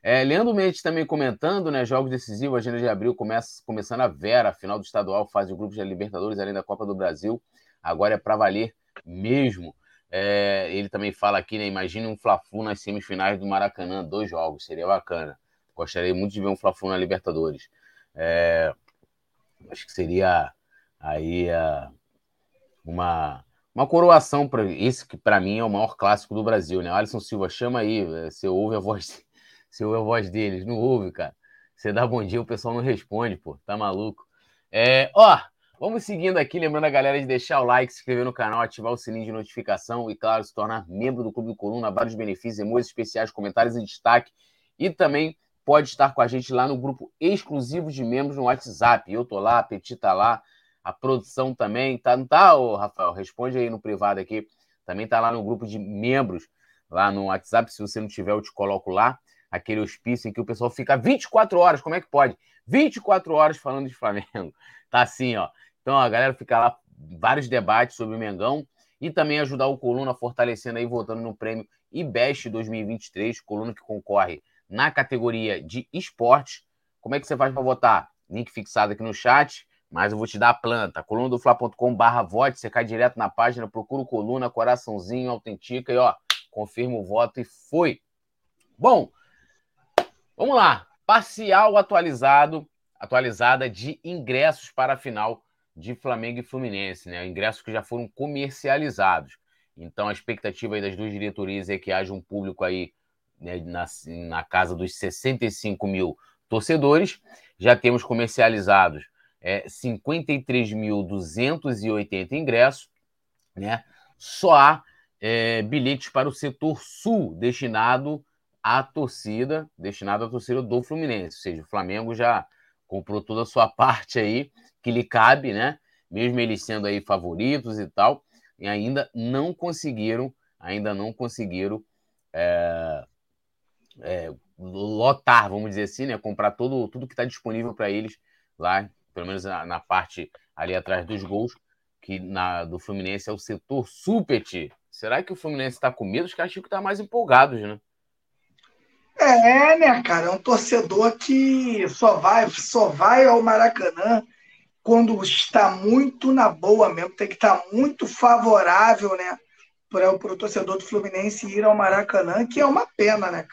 É, Leandro Mendes também comentando, né? Jogos decisivos, agenda de abril, começa, começando a Vera, final do estadual, fase de grupos da Libertadores, além da Copa do Brasil. Agora é para valer mesmo. É, ele também fala aqui, né? Imagine um Fla-Flu nas semifinais do Maracanã, dois jogos, seria bacana. Gostaria muito de ver um Fla-Flu na Libertadores. É, acho que seria aí uh, uma uma coroação para esse que para mim é o maior clássico do Brasil, né? Alisson Silva, chama aí, eh, você ouve a voz, você ouve a voz deles, não ouve, cara. Você dá bom dia, o pessoal não responde, pô, tá maluco. É, ó, vamos seguindo aqui, lembrando a galera de deixar o like, se inscrever no canal, ativar o sininho de notificação e, claro, se tornar membro do Clube do Coluna, vários benefícios, emojis especiais, comentários em destaque e também pode estar com a gente lá no grupo exclusivo de membros no WhatsApp. Eu tô lá, a Petit tá lá, a produção também. Tá, não tá, ô, Rafael? Responde aí no privado aqui. Também tá lá no grupo de membros, lá no WhatsApp. Se você não tiver, eu te coloco lá. Aquele hospício em que o pessoal fica 24 horas. Como é que pode? 24 horas falando de Flamengo. Tá assim, ó. Então a galera fica lá, vários debates sobre o Mengão e também ajudar o Coluna fortalecendo aí, votando no prêmio IBEST 2023, Coluna que concorre na categoria de esportes. Como é que você faz para votar? Link fixado aqui no chat, mas eu vou te dar a planta. Coluna do Fla.com barra vote, você cai direto na página, procura o Coluna, coraçãozinho, autentica e ó, confirma o voto e foi. Bom, vamos lá. Parcial atualizado, atualizada de ingressos para a final de Flamengo e Fluminense, né? Ingressos que já foram comercializados. Então a expectativa aí das duas diretorias é que haja um público aí né, na, na casa dos 65 mil torcedores. Já temos comercializados é, 53.280 ingressos, né? Só há é, bilhetes para o setor sul destinado à torcida, destinado à torcida do Fluminense. Ou seja, o Flamengo já comprou toda a sua parte aí que lhe cabe, né? Mesmo eles sendo aí favoritos e tal, e ainda não conseguiram, ainda não conseguiram é, é, lotar, vamos dizer assim, né? Comprar todo, tudo que está disponível para eles lá, pelo menos na, na, parte ali atrás dos gols, que na, do Fluminense é o setor Supet. Será que o Fluminense está com medo? Os caras que tá mais empolgados, né? É, né, cara? É um torcedor que só vai, só vai ao Maracanã quando está muito na boa mesmo, tem que estar muito favorável, né, para o torcedor do Fluminense ir ao Maracanã, que é uma pena, né?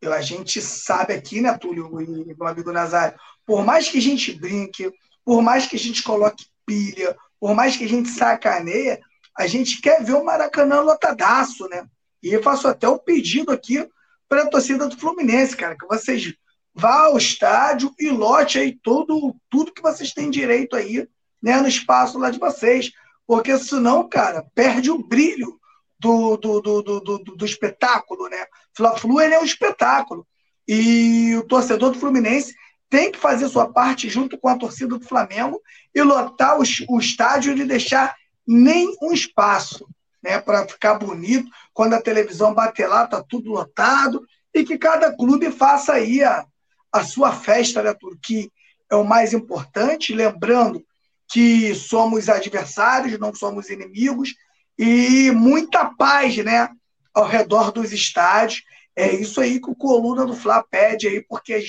Eu, a gente sabe aqui, né, Túlio e meu amigo Nazário, por mais que a gente brinque, por mais que a gente coloque pilha, por mais que a gente sacaneia, a gente quer ver o Maracanã lotadaço, né? E eu faço até o pedido aqui para a torcida do Fluminense, cara, que vocês vá ao estádio e lote aí tudo, tudo que vocês têm direito aí, né, no espaço lá de vocês. Porque senão, cara, perde o brilho do, do, do, do, do, espetáculo, né? Fla-Flu, ele é um espetáculo. E o torcedor do Fluminense tem que fazer sua parte junto com a torcida do Flamengo e lotar o, o estádio e deixar nem um espaço né, para ficar bonito. Quando a televisão bater lá, tá tudo lotado. E que cada clube faça aí a, a sua festa, né, que é o mais importante, lembrando que somos adversários, não somos inimigos, e muita paz, né, ao redor dos estádios. É isso aí que o Coluna do Fla pede aí, porque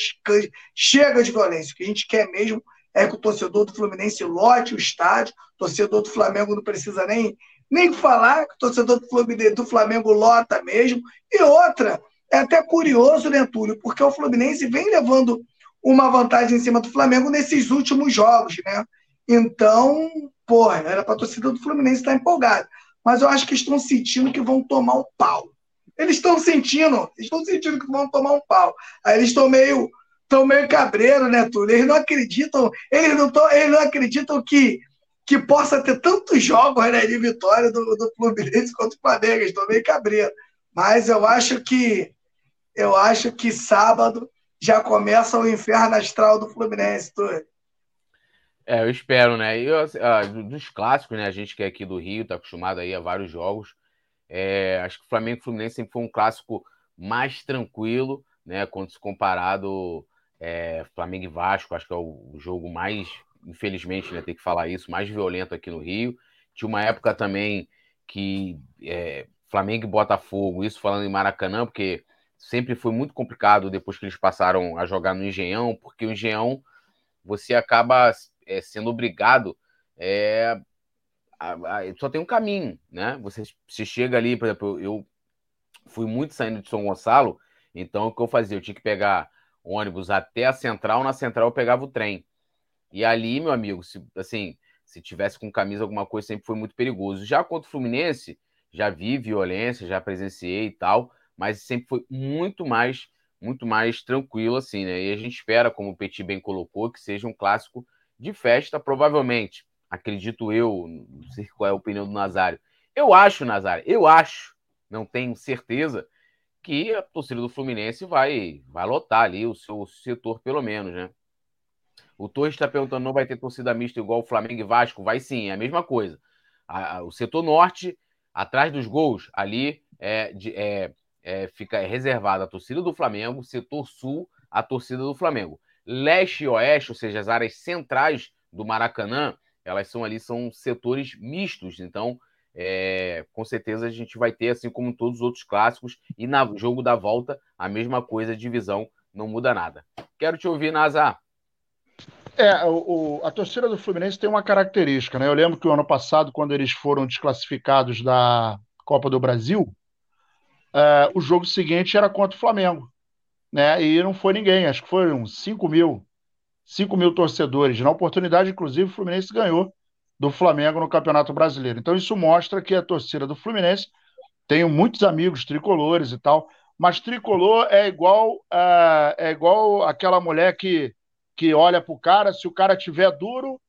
chega de violência. O que a gente quer mesmo é que o torcedor do Fluminense lote o estádio, o torcedor do Flamengo não precisa nem, nem falar, que o torcedor do Flamengo, do Flamengo lota mesmo. E outra, é até curioso, né, Túlio? Porque o Fluminense vem levando uma vantagem em cima do Flamengo nesses últimos jogos, né? Então, porra, era para a torcida do Fluminense estar empolgada. Mas eu acho que estão sentindo que vão tomar um pau. Eles estão sentindo, estão sentindo que vão tomar um pau. Aí eles estão meio, estão meio cabreiro, né, Túlio? Eles não acreditam, eles não, tão, eles não acreditam que, que possa ter tantos jogos né, de vitória do, do Fluminense contra o Flamengo. Eles estão meio cabreiro. Mas eu acho que eu acho que sábado já começa o inferno astral do Fluminense, Túlio. É, eu espero, né? E, uh, dos clássicos, né? A gente que é aqui do Rio, tá acostumado aí a vários jogos. É, acho que o Flamengo e Fluminense sempre foi um clássico mais tranquilo, né? Quando se comparado é, Flamengo e Vasco, acho que é o jogo mais, infelizmente, né? Tem que falar isso, mais violento aqui no Rio. Tinha uma época também que é, Flamengo e Botafogo, isso falando em Maracanã, porque sempre foi muito complicado depois que eles passaram a jogar no Engenhão, porque o Engenhão você acaba é, sendo obrigado é, a, a, só tem um caminho, né? Você, você chega ali, por exemplo, eu fui muito saindo de São Gonçalo, então o que eu fazia? Eu tinha que pegar ônibus até a central, na central eu pegava o trem. E ali, meu amigo, se, assim, se tivesse com camisa alguma coisa, sempre foi muito perigoso. Já contra o Fluminense, já vi violência, já presenciei e tal, mas sempre foi muito mais muito mais tranquilo assim, né? E a gente espera, como o Petit bem colocou, que seja um clássico de festa, provavelmente. Acredito eu, não sei qual é a opinião do Nazário. Eu acho, Nazário, eu acho, não tenho certeza, que a torcida do Fluminense vai, vai lotar ali o seu setor, pelo menos, né? O Torres está perguntando: não vai ter torcida mista igual o Flamengo e Vasco? Vai sim, é a mesma coisa. A, a, o setor norte, atrás dos gols, ali é, de, é, é, fica reservada a torcida do Flamengo, setor sul, a torcida do Flamengo. Leste e oeste, ou seja, as áreas centrais do Maracanã, elas são ali, são setores mistos. Então, é, com certeza a gente vai ter, assim como todos os outros clássicos, e no jogo da volta, a mesma coisa, divisão não muda nada. Quero te ouvir, Nazar. É, o, a torcida do Fluminense tem uma característica, né? Eu lembro que o ano passado, quando eles foram desclassificados da Copa do Brasil, é, o jogo seguinte era contra o Flamengo, né? E não foi ninguém, acho que foram 5 mil, 5 mil torcedores. Na oportunidade, inclusive, o Fluminense ganhou do Flamengo no Campeonato Brasileiro. Então isso mostra que a torcida do Fluminense tenho muitos amigos tricolores e tal, mas tricolor é igual uh, é igual aquela mulher que, que olha pro cara, se o cara tiver duro,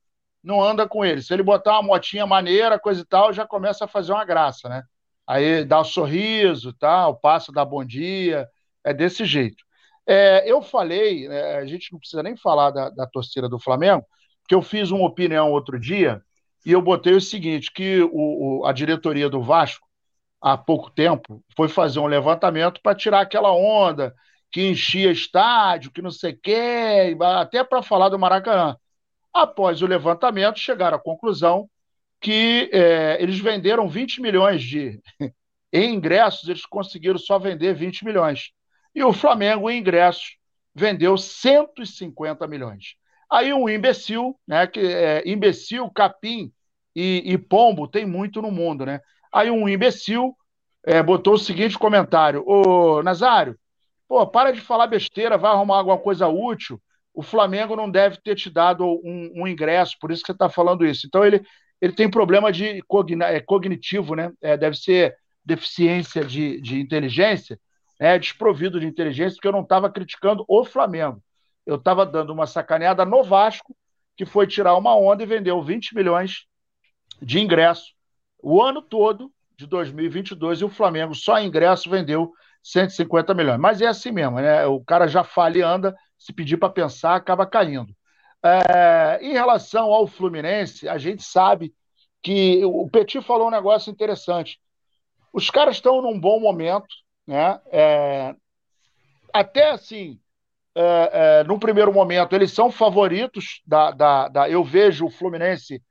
não anda com ele. Se ele botar uma motinha maneira, coisa e tal, já começa a fazer uma graça, né? Aí dá um sorriso, tal, passa, dá bom dia, é desse jeito. É, eu falei, é, a gente não precisa nem falar da, da torcida do Flamengo, porque eu fiz uma opinião outro dia e eu botei o seguinte: que o, o, a diretoria do Vasco, há pouco tempo, foi fazer um levantamento para tirar aquela onda que enchia estádio, que não sei o quê, até para falar do Maracanã. Após o levantamento, chegaram à conclusão que é, eles venderam 20 milhões de. em ingressos, eles conseguiram só vender 20 milhões. E o Flamengo, em ingressos, vendeu 150 milhões. Aí um imbecil, né? Que é, imbecil, capim e, e, pombo tem muito no mundo, né? Aí um imbecil é, botou o seguinte comentário: Ô Nazário, pô, para de falar besteira, vai arrumar alguma coisa útil. O Flamengo não deve ter te dado um, um ingresso, por isso que você está falando isso. Então ele, ele tem problema de cogn é, cognitivo, né? É, deve ser deficiência de, de inteligência, né? desprovido de inteligência, porque eu não estava criticando o Flamengo eu estava dando uma sacaneada no Vasco, que foi tirar uma onda e vendeu 20 milhões de ingresso o ano todo de 2022 e o Flamengo só ingresso vendeu 150 milhões. Mas é assim mesmo, né? O cara já fala e anda, se pedir para pensar, acaba caindo. É, em relação ao Fluminense, a gente sabe que o Petit falou um negócio interessante. Os caras estão num bom momento, né? É, até assim, é, é, no primeiro momento, eles são favoritos da, da, da, Eu vejo o Fluminense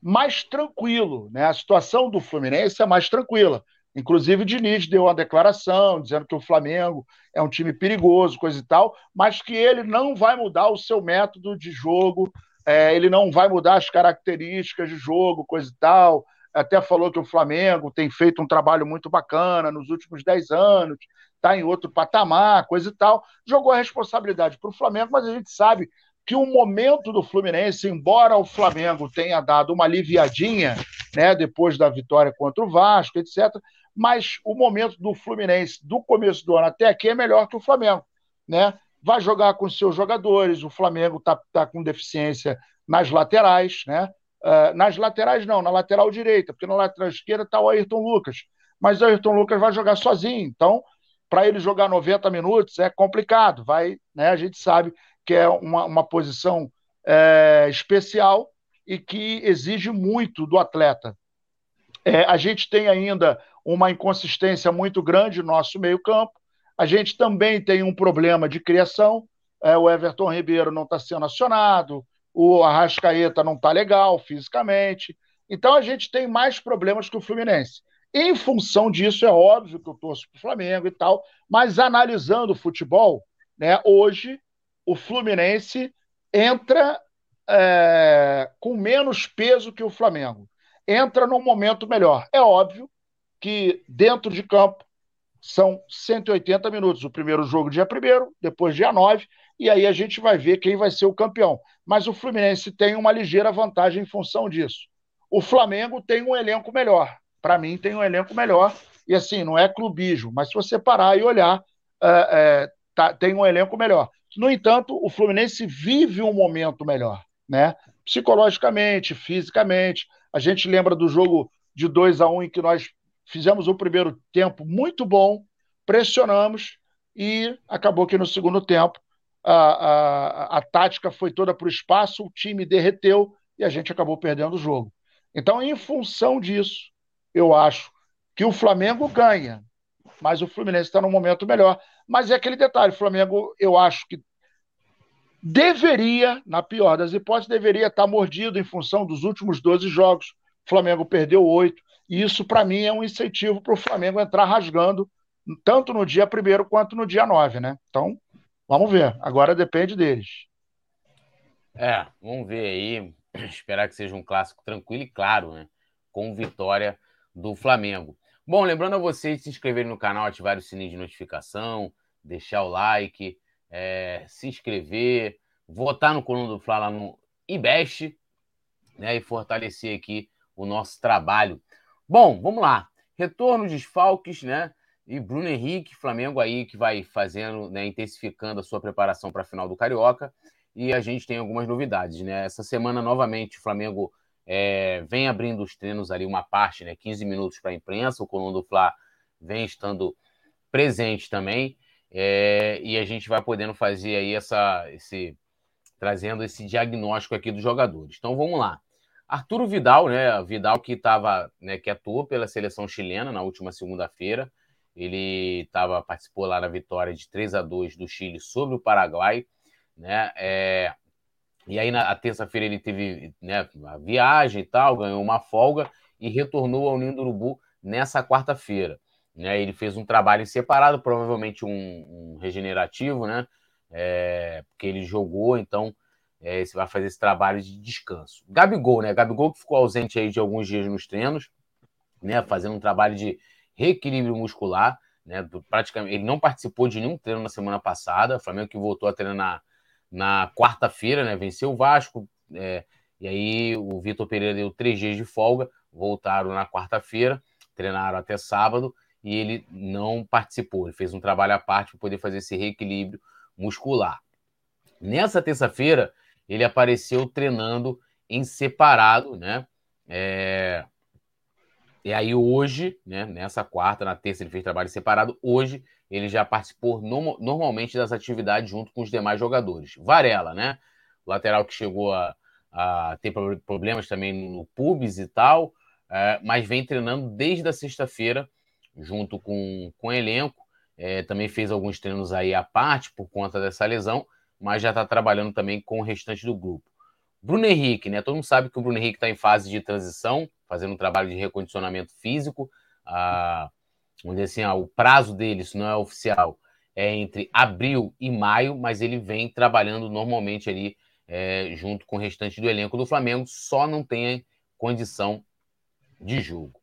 mais tranquilo, né? A situação do Fluminense é mais tranquila. Inclusive, o Diniz deu uma declaração dizendo que o Flamengo é um time perigoso, coisa e tal, mas que ele não vai mudar o seu método de jogo, é, ele não vai mudar as características de jogo, coisa e tal. Até falou que o Flamengo tem feito um trabalho muito bacana nos últimos 10 anos, está em outro patamar, coisa e tal. Jogou a responsabilidade para o Flamengo, mas a gente sabe que o momento do Fluminense, embora o Flamengo tenha dado uma aliviadinha, né, depois da vitória contra o Vasco, etc., mas o momento do Fluminense do começo do ano até aqui é melhor que o Flamengo, né? Vai jogar com seus jogadores, o Flamengo está tá com deficiência nas laterais, né? Uh, nas laterais não, na lateral direita, porque na lateral esquerda está o Ayrton Lucas, mas o Ayrton Lucas vai jogar sozinho, então para ele jogar 90 minutos é complicado, vai, né? A gente sabe que é uma, uma posição é, especial e que exige muito do atleta. É, a gente tem ainda uma inconsistência muito grande no nosso meio-campo. A gente também tem um problema de criação. É, o Everton Ribeiro não está sendo acionado, o Arrascaeta não está legal fisicamente. Então a gente tem mais problemas que o Fluminense. Em função disso, é óbvio que eu torço para o Flamengo e tal, mas analisando o futebol, né, hoje o Fluminense entra é, com menos peso que o Flamengo. Entra num momento melhor. É óbvio que dentro de campo são 180 minutos. O primeiro jogo dia 1 depois dia 9, e aí a gente vai ver quem vai ser o campeão. Mas o Fluminense tem uma ligeira vantagem em função disso. O Flamengo tem um elenco melhor para mim, tem um elenco melhor. E assim, não é clubismo, mas se você parar e olhar, é, é, tá, tem um elenco melhor. No entanto, o Fluminense vive um momento melhor, né? Psicologicamente, fisicamente. A gente lembra do jogo de 2 a 1 um, em que nós fizemos o primeiro tempo muito bom, pressionamos e acabou que no segundo tempo a, a, a tática foi toda para o espaço, o time derreteu e a gente acabou perdendo o jogo. Então, em função disso, eu acho que o Flamengo ganha, mas o Fluminense está num momento melhor. Mas é aquele detalhe: o Flamengo, eu acho que deveria, na pior das hipóteses, deveria estar mordido em função dos últimos 12 jogos. O Flamengo perdeu oito, e isso, para mim, é um incentivo para o Flamengo entrar rasgando, tanto no dia primeiro quanto no dia 9, né? Então, vamos ver. Agora depende deles. É, vamos ver aí. Esperar que seja um clássico tranquilo e claro, né? Com vitória do Flamengo. Bom, lembrando a vocês de se inscreverem no canal, ativar o sininho de notificação, deixar o like, é, se inscrever, votar no Coluna do Fla lá no IBEST, né? E fortalecer aqui o nosso trabalho. Bom, vamos lá. Retorno de desfalques, né? E Bruno Henrique, Flamengo aí que vai fazendo, né, intensificando a sua preparação para a final do Carioca. E a gente tem algumas novidades, né? Essa semana, novamente, o Flamengo é, vem abrindo os treinos ali, uma parte, né? 15 minutos para a imprensa. O Coluna do Fla vem estando presente também. É, e a gente vai podendo fazer aí essa, esse, trazendo esse diagnóstico aqui dos jogadores. Então vamos lá. Arturo Vidal, né? Vidal que estava, né, que atuou pela seleção chilena na última segunda-feira. Ele tava, participou lá na vitória de 3 a 2 do Chile sobre o Paraguai, né? É, e aí na terça-feira ele teve né, a viagem e tal, ganhou uma folga e retornou ao Ninho do Urubu nessa quarta-feira. Né? Ele fez um trabalho separado, provavelmente um, um regenerativo, né? É, porque ele jogou, então é, você vai fazer esse trabalho de descanso. Gabigol, né? Gabigol que ficou ausente aí de alguns dias nos treinos, né? Fazendo um trabalho de reequilíbrio muscular, né? Praticamente, ele não participou de nenhum treino na semana passada. O Flamengo que voltou a treinar na, na quarta-feira, né? Venceu o Vasco, é, e aí o Vitor Pereira deu três dias de folga, voltaram na quarta-feira, treinaram até sábado e ele não participou. Ele fez um trabalho à parte para poder fazer esse reequilíbrio muscular. Nessa terça-feira, ele apareceu treinando em separado, né? É... E aí hoje, né, nessa quarta, na terça ele fez trabalho separado, hoje ele já participou no, normalmente das atividades junto com os demais jogadores. Varela, né? Lateral que chegou a, a ter problemas também no pubis e tal, é, mas vem treinando desde a sexta-feira junto com, com o elenco. É, também fez alguns treinos aí à parte por conta dessa lesão, mas já está trabalhando também com o restante do grupo. Bruno Henrique, né? Todo mundo sabe que o Bruno Henrique está em fase de transição, fazendo um trabalho de recondicionamento físico. Ah, assim, ah, o prazo dele, isso não é oficial, é entre abril e maio, mas ele vem trabalhando normalmente ali é, junto com o restante do elenco do Flamengo, só não tem condição de jogo.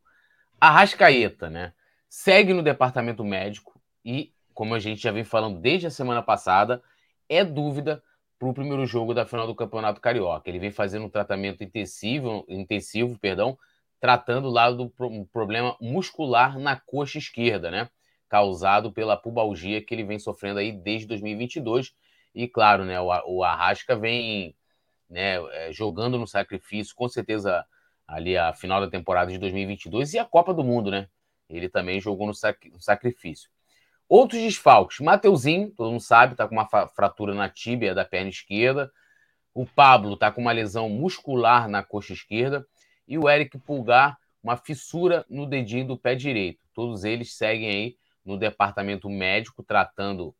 Arrascaeta, né? Segue no departamento médico e, como a gente já vem falando desde a semana passada, é dúvida para o primeiro jogo da final do Campeonato Carioca. Ele vem fazendo um tratamento intensivo, intensivo, perdão, tratando lá do problema muscular na coxa esquerda, né? Causado pela pubalgia que ele vem sofrendo aí desde 2022. E claro, né, o Arrasca vem né, é, jogando no sacrifício, com certeza ali a final da temporada de 2022 e a Copa do Mundo, né? Ele também jogou no, sac no sacrifício. Outros desfalques. Mateuzinho, todo mundo sabe, está com uma fratura na tíbia da perna esquerda. O Pablo está com uma lesão muscular na coxa esquerda. E o Eric Pulgar, uma fissura no dedinho do pé direito. Todos eles seguem aí no departamento médico tratando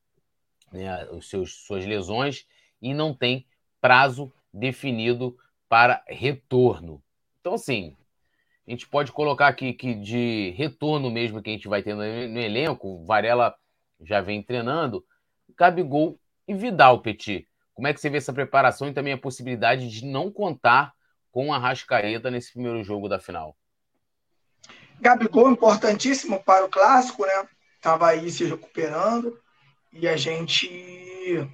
né, os seus, suas lesões e não tem prazo definido para retorno. Então, assim, a gente pode colocar aqui que de retorno mesmo que a gente vai ter no, no elenco, Varela já vem treinando, Gabigol e Vidal, Petit. Como é que você vê essa preparação e também a possibilidade de não contar com a Rascaeta nesse primeiro jogo da final? Gabigol importantíssimo para o clássico, né? Estava aí se recuperando e a gente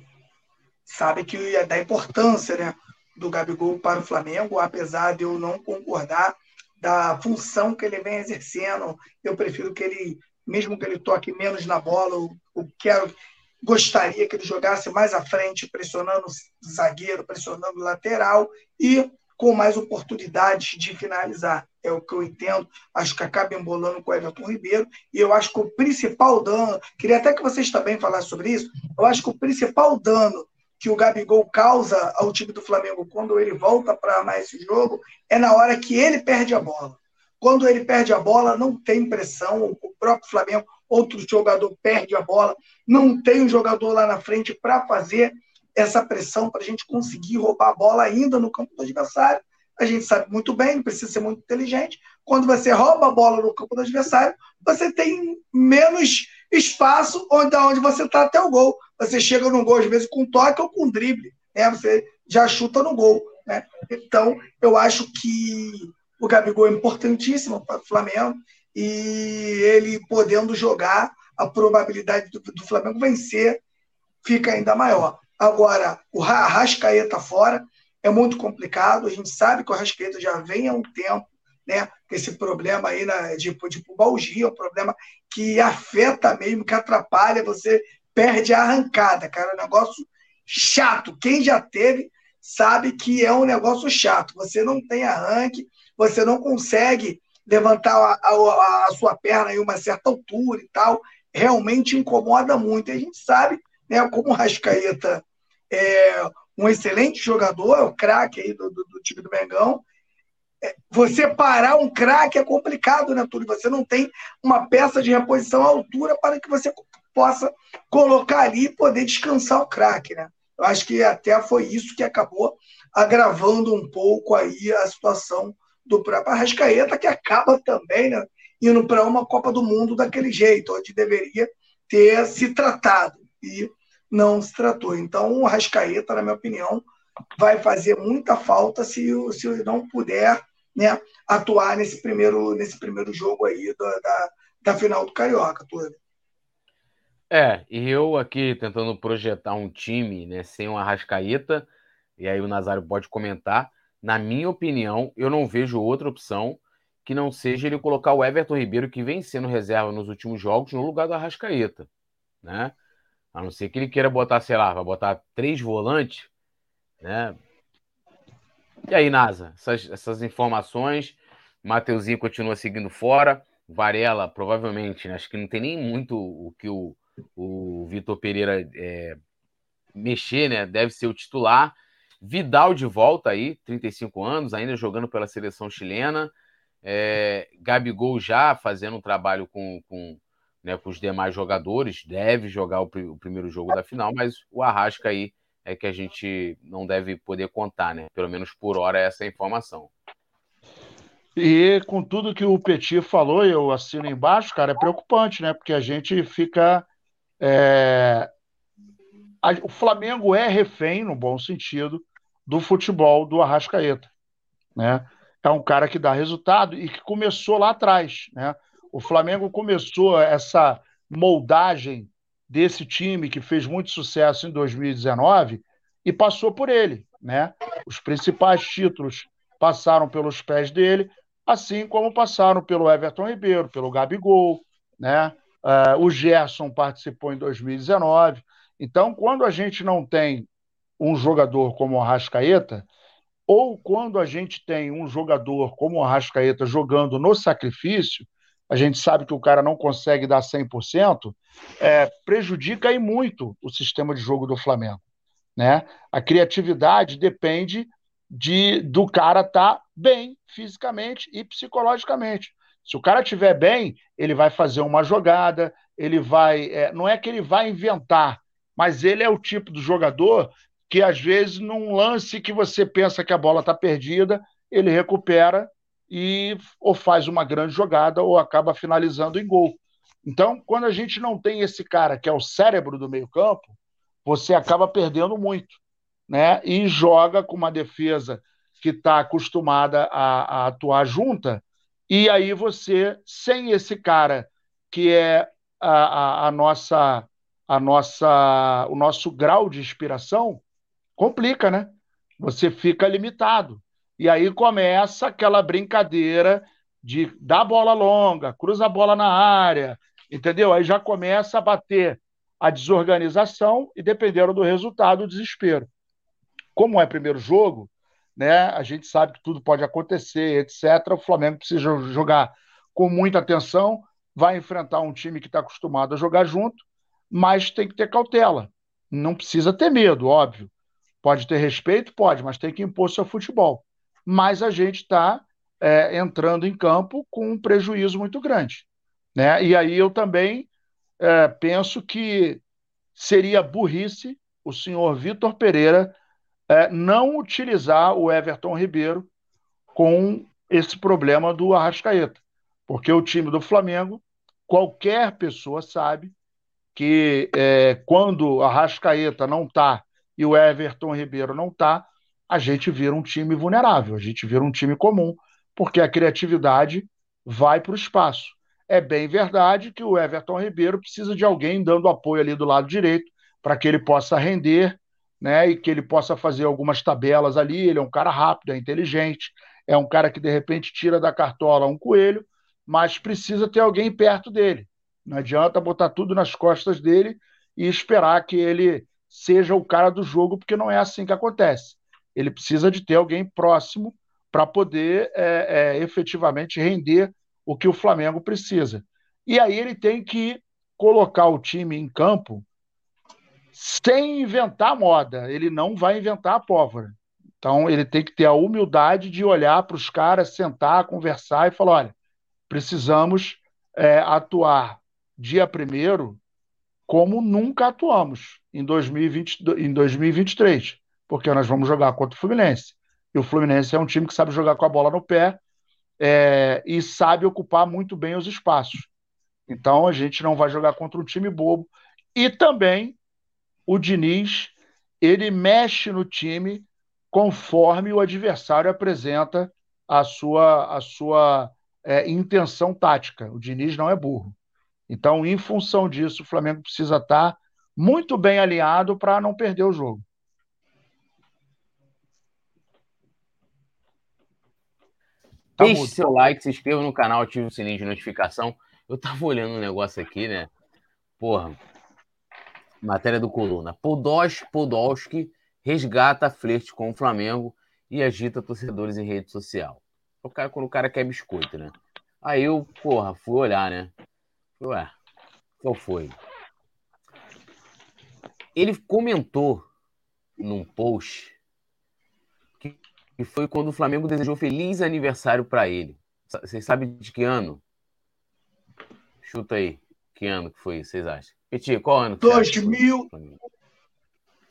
sabe que ia dar importância, né, do Gabigol para o Flamengo, apesar de eu não concordar da função que ele vem exercendo. Eu prefiro que ele mesmo que ele toque menos na bola, eu quero, gostaria que ele jogasse mais à frente, pressionando o zagueiro, pressionando o lateral e com mais oportunidades de finalizar. É o que eu entendo. Acho que acaba embolando com o Everton Ribeiro. E eu acho que o principal dano, queria até que vocês também falassem sobre isso, eu acho que o principal dano que o Gabigol causa ao time do Flamengo quando ele volta para armar esse jogo é na hora que ele perde a bola. Quando ele perde a bola, não tem pressão, o próprio Flamengo, outro jogador perde a bola, não tem um jogador lá na frente para fazer essa pressão para a gente conseguir roubar a bola ainda no campo do adversário. A gente sabe muito bem, precisa ser muito inteligente. Quando você rouba a bola no campo do adversário, você tem menos espaço onde, onde você está até o gol. Você chega no gol, às vezes, com toque ou com drible. Né? Você já chuta no gol. Né? Então, eu acho que o Gabigol é importantíssimo para o Flamengo e ele podendo jogar, a probabilidade do, do Flamengo vencer fica ainda maior. Agora, o Arrascaeta fora é muito complicado. A gente sabe que o Arrascaeta já vem há um tempo, né? Esse problema aí na, de, de pubalgia, um problema que afeta mesmo, que atrapalha, você perde a arrancada, cara. É um negócio chato. Quem já teve sabe que é um negócio chato. Você não tem arranque, você não consegue levantar a, a, a sua perna em uma certa altura e tal. Realmente incomoda muito. A gente sabe, né, como o Rascaeta é um excelente jogador, o craque aí do, do, do, time do Mengão. É, você parar um craque é complicado, né, Túlio? Você não tem uma peça de reposição à altura para que você possa colocar ali e poder descansar o craque, né? Eu acho que até foi isso que acabou agravando um pouco aí a situação do próprio Arrascaeta, que acaba também né, indo para uma Copa do Mundo daquele jeito, onde deveria ter se tratado e não se tratou. Então, o Arrascaeta, na minha opinião, vai fazer muita falta se, se não puder né, atuar nesse primeiro, nesse primeiro jogo aí da, da, da final do Carioca, tudo. É, e eu aqui tentando projetar um time né, sem o Arrascaeta, e aí o Nazário pode comentar. Na minha opinião, eu não vejo outra opção que não seja ele colocar o Everton Ribeiro, que vem sendo reserva nos últimos jogos, no lugar do Arrascaeta. Né? A não ser que ele queira botar, sei lá, vai botar três volantes, né? E aí, Nasa, essas, essas informações, Mateuzinho continua seguindo fora, Varela, provavelmente, né? acho que não tem nem muito o que o, o Vitor Pereira é, mexer, né? Deve ser o titular. Vidal de volta aí, 35 anos, ainda jogando pela seleção chilena. É, Gabigol já fazendo um trabalho com, com, né, com os demais jogadores, deve jogar o, o, primeiro jogo da final, mas o Arrasca aí é que a gente não deve poder contar, né? Pelo menos por hora essa é a informação. E com tudo que o Petit falou, eu assino embaixo, cara, é preocupante, né? Porque a gente fica. É... O Flamengo é refém, no bom sentido, do futebol do Arrascaeta. Né? É um cara que dá resultado e que começou lá atrás. Né? O Flamengo começou essa moldagem desse time que fez muito sucesso em 2019 e passou por ele. Né? Os principais títulos passaram pelos pés dele, assim como passaram pelo Everton Ribeiro, pelo Gabigol, né? Uh, o Gerson participou em 2019. Então, quando a gente não tem um jogador como o Arrascaeta, ou quando a gente tem um jogador como o Arrascaeta jogando no sacrifício, a gente sabe que o cara não consegue dar 100%, é, prejudica aí muito o sistema de jogo do Flamengo. Né? A criatividade depende de do cara estar tá bem fisicamente e psicologicamente. Se o cara estiver bem, ele vai fazer uma jogada, ele vai. É, não é que ele vai inventar, mas ele é o tipo do jogador que às vezes num lance que você pensa que a bola está perdida, ele recupera e ou faz uma grande jogada ou acaba finalizando em gol. Então, quando a gente não tem esse cara que é o cérebro do meio-campo, você acaba perdendo muito, né? E joga com uma defesa que está acostumada a, a, atuar junta, e aí você, sem esse cara que é a, a, a nossa, a nossa, o nosso grau de inspiração, complica, né? Você fica limitado. E aí começa aquela brincadeira de dar bola longa, cruza a bola na área, entendeu? Aí já começa a bater a desorganização e, dependendo do resultado, o desespero. Como é primeiro jogo, né? A gente sabe que tudo pode acontecer, etc. O Flamengo precisa jogar com muita atenção, vai enfrentar um time que está acostumado a jogar junto, mas tem que ter cautela não precisa ter medo, óbvio. Pode ter respeito? Pode, mas tem que impor seu futebol. Mas a gente está é, entrando em campo com um prejuízo muito grande. Né? E aí eu também é, penso que seria burrice o senhor Vitor Pereira é, não utilizar o Everton Ribeiro com esse problema do Arrascaeta. Porque o time do Flamengo, qualquer pessoa sabe que é, quando a Arrascaeta não está e o Everton Ribeiro não está, a gente vira um time vulnerável, a gente vira um time comum, porque a criatividade vai para o espaço. É bem verdade que o Everton Ribeiro precisa de alguém dando apoio ali do lado direito para que ele possa render, né, e que ele possa fazer algumas tabelas ali. Ele é um cara rápido, é inteligente, é um cara que de repente tira da cartola um coelho, mas precisa ter alguém perto dele. Não adianta botar tudo nas costas dele e esperar que ele seja o cara do jogo, porque não é assim que acontece. Ele precisa de ter alguém próximo para poder é, é, efetivamente render o que o Flamengo precisa. E aí ele tem que colocar o time em campo sem inventar moda. Ele não vai inventar a pólvora. Então ele tem que ter a humildade de olhar para os caras, sentar, conversar e falar: olha, precisamos é, atuar dia primeiro como nunca atuamos em, 2020, em 2023, porque nós vamos jogar contra o Fluminense. E o Fluminense é um time que sabe jogar com a bola no pé é, e sabe ocupar muito bem os espaços. Então a gente não vai jogar contra um time bobo. E também o Diniz ele mexe no time conforme o adversário apresenta a sua, a sua é, intenção tática. O Diniz não é burro. Então, em função disso, o Flamengo precisa estar muito bem alinhado para não perder o jogo. Tá Deixe mudo. seu like, se inscreva no canal, ative o sininho de notificação. Eu tava olhando um negócio aqui, né? Porra, matéria do Coluna. Podolski, Podolski resgata flerte com o Flamengo e agita torcedores em rede social. O cara, quando o cara quer biscoito, né? Aí eu, porra, fui olhar, né? Ué, qual foi? Ele comentou num post que foi quando o Flamengo desejou feliz aniversário para ele. Vocês sabem de que ano? Chuta aí. Que ano que foi, vocês acham? Petit, qual ano? 2000...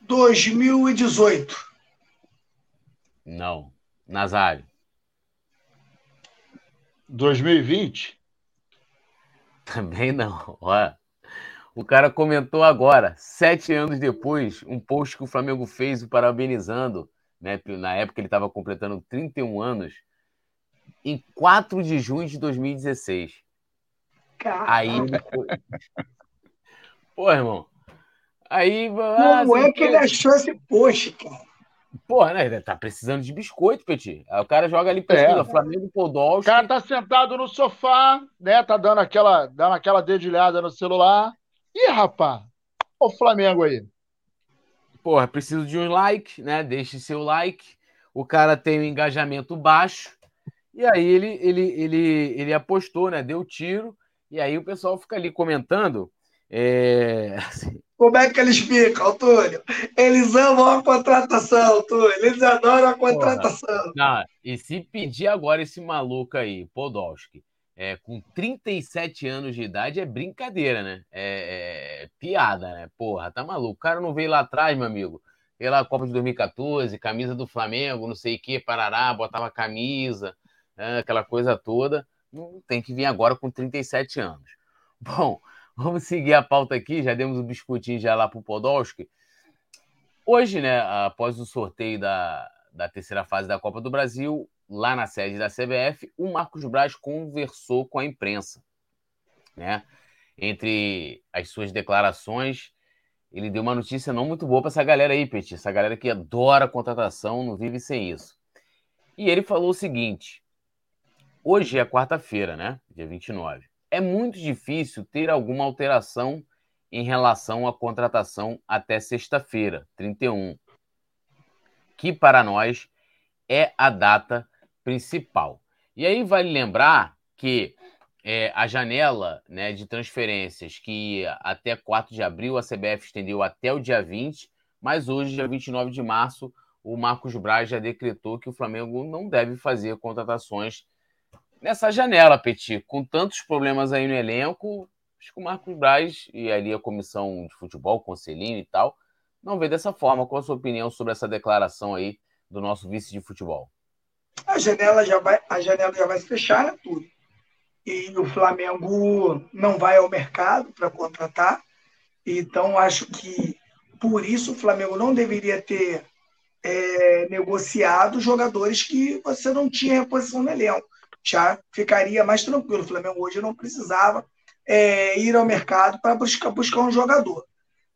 2018. Não. Nazário. 2020? Também não. Ó, o cara comentou agora, sete anos depois, um post que o Flamengo fez o parabenizando né? Na época ele estava completando 31 anos, em 4 de junho de 2016. Caramba. Aí. Pô, irmão. Aí. Ah, Como é que ele achou esse post, cara? Porra, né? Ele tá precisando de biscoito, Petit. Aí o cara joga ali pesquisa, é. Flamengo Podolski. O cara tá sentado no sofá, né? Tá dando aquela, dando aquela dedilhada no celular. Ih, rapaz, o Flamengo aí porra, preciso de um like, né? Deixe seu like. O cara tem um engajamento baixo. E aí ele, ele, ele, ele apostou, né? Deu tiro. E aí o pessoal fica ali comentando. É... Assim... Como é que eles ficam, Túlio? Eles amam a contratação, Túlio. Eles adoram a contratação. Não, e se pedir agora esse maluco aí, Podolski, é, com 37 anos de idade é brincadeira, né? É, é, piada, né? Porra, tá maluco. O cara não veio lá atrás, meu amigo. Veio lá Copa de 2014, camisa do Flamengo, não sei o que, Parará, botava camisa, né? aquela coisa toda. Não tem que vir agora com 37 anos. Bom, vamos seguir a pauta aqui. Já demos o um biscoitinho já lá pro Podolski. Hoje, né, após o sorteio da, da terceira fase da Copa do Brasil, lá na sede da CBF, o Marcos Braz conversou com a imprensa. Né? Entre as suas declarações, ele deu uma notícia não muito boa para essa galera aí, Petit, essa galera que adora contratação, não vive sem isso. E ele falou o seguinte: hoje é quarta-feira, né? Dia 29. É muito difícil ter alguma alteração em relação à contratação até sexta-feira, 31, que para nós é a data principal. E aí vale lembrar que é, a janela né, de transferências que até 4 de abril a CBF estendeu até o dia 20, mas hoje, dia 29 de março, o Marcos Braz já decretou que o Flamengo não deve fazer contratações nessa janela, Petit. Com tantos problemas aí no elenco, acho que o Marcos Braz e ali a comissão de futebol, conselhinho e tal, não vê dessa forma. Qual a sua opinião sobre essa declaração aí do nosso vice de futebol? A janela já vai, a janela já vai se fechar, né, tudo. E o Flamengo não vai ao mercado para contratar. Então, acho que por isso o Flamengo não deveria ter é, negociado jogadores que você não tinha reposição no elenco. Já ficaria mais tranquilo. O Flamengo hoje não precisava é, ir ao mercado para buscar, buscar um jogador.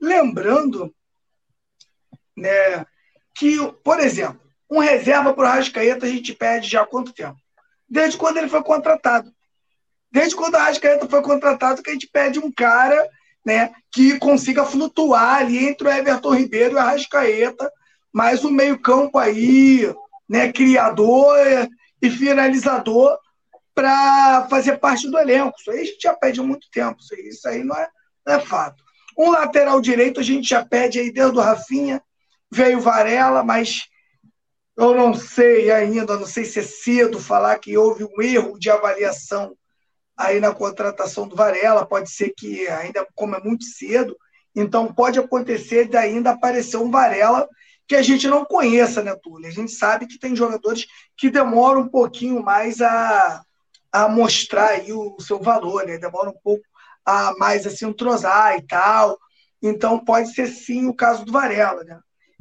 Lembrando né, que, por exemplo, um reserva para o Rascaeta a gente pede já há quanto tempo? Desde quando ele foi contratado. Desde quando o Rascaeta foi contratado, que a gente pede um cara né, que consiga flutuar ali entre o Everton Ribeiro e o Arrascaeta, mais um meio-campo aí, né, criador e finalizador para fazer parte do elenco. Isso aí a gente já pede há muito tempo, isso aí, isso aí não, é, não é fato. Um lateral direito a gente já pede aí desde o Rafinha, veio Varela, mas eu não sei ainda, não sei se é cedo falar que houve um erro de avaliação aí na contratação do Varela, pode ser que ainda, como é muito cedo, então pode acontecer de ainda aparecer um Varela que a gente não conheça, né, Túlio? A gente sabe que tem jogadores que demoram um pouquinho mais a, a mostrar aí o, o seu valor, né? Demora um pouco a mais a se entrosar e tal. Então pode ser sim o caso do Varela, né?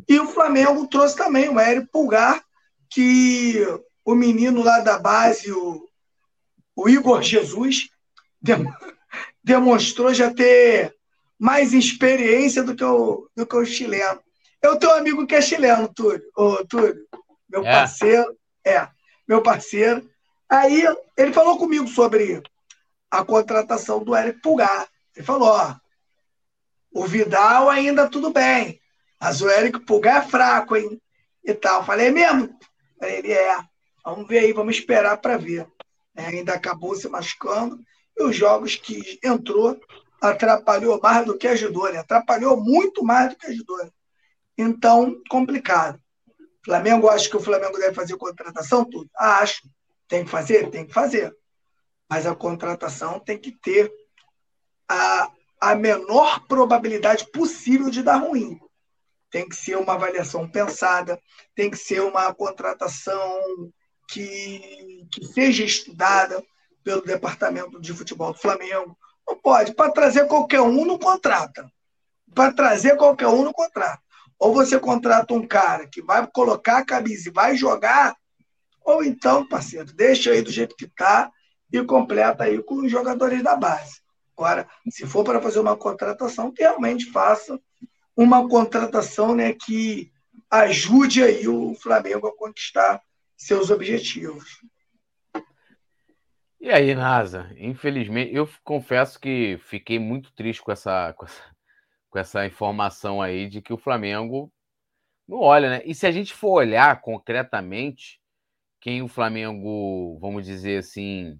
E o Flamengo trouxe também o Érico Pulgar, que o menino lá da base, o, o Igor Jesus, demonstrou já ter mais experiência do que o, do que o chileno. Eu tenho um amigo que é chileno, Túlio. Ô, Túlio, meu é. parceiro. É, meu parceiro. Aí ele falou comigo sobre a contratação do Érico Pulgar. Ele falou: ó, o Vidal ainda tudo bem. Mas o Érico Pulgar é fraco, hein? E tal. Falei, é mesmo? Ele é. Vamos ver aí, vamos esperar para ver. É, ainda acabou se machucando. E os jogos que entrou atrapalhou mais do que ajudou, né? Atrapalhou muito mais do que ajudou. Né? Então, complicado. Flamengo, acho que o Flamengo deve fazer contratação, tudo. Ah, acho. Tem que fazer? Tem que fazer. Mas a contratação tem que ter a, a menor probabilidade possível de dar ruim tem que ser uma avaliação pensada, tem que ser uma contratação que, que seja estudada pelo departamento de futebol do Flamengo. Não pode. Para trazer qualquer um, não contrata. Para trazer qualquer um, não contrata. Ou você contrata um cara que vai colocar a camisa e vai jogar, ou então, parceiro, deixa aí do jeito que está e completa aí com os jogadores da base. Agora, se for para fazer uma contratação, que realmente faça uma contratação né, que ajude aí o Flamengo a conquistar seus objetivos. E aí, Nasa? Infelizmente, eu confesso que fiquei muito triste com essa, com essa, com essa informação aí de que o Flamengo não olha, né? E se a gente for olhar concretamente quem o Flamengo, vamos dizer assim,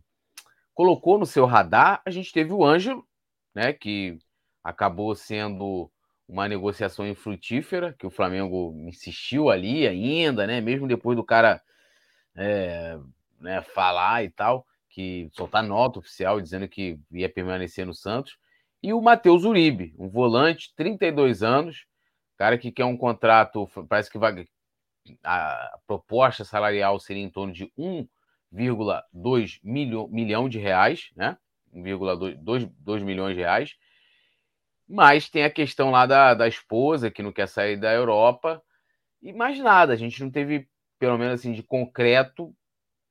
colocou no seu radar, a gente teve o Ângelo, né? Que acabou sendo uma negociação infrutífera, que o Flamengo insistiu ali ainda, né? Mesmo depois do cara é, né, falar e tal, que soltar nota oficial dizendo que ia permanecer no Santos. E o Matheus Uribe, um volante, 32 anos, cara que quer um contrato, parece que vai. A proposta salarial seria em torno de 1,2 milhão, milhão de reais, né? 1,2 milhões de reais mas tem a questão lá da, da esposa que não quer sair da Europa. E mais nada. A gente não teve, pelo menos assim, de concreto,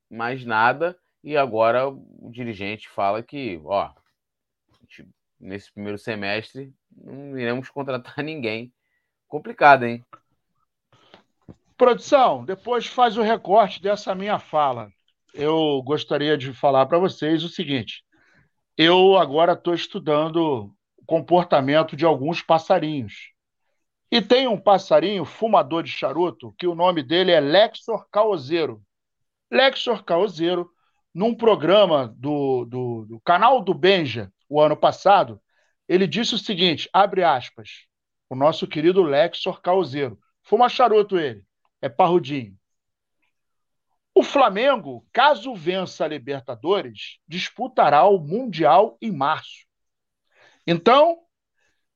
mais nada. E agora o dirigente fala que, ó, nesse primeiro semestre não iremos contratar ninguém. Complicado, hein? Produção, depois faz o recorte dessa minha fala. Eu gostaria de falar para vocês o seguinte: eu agora estou estudando comportamento de alguns passarinhos. E tem um passarinho fumador de charuto que o nome dele é Lexor Caoseiro. Lexor Caoseiro num programa do, do, do canal do Benja, o ano passado, ele disse o seguinte: abre aspas, o nosso querido Lexor Causeiro. Fuma charuto ele, é parrudinho. O Flamengo, caso vença a Libertadores, disputará o Mundial em março. Então,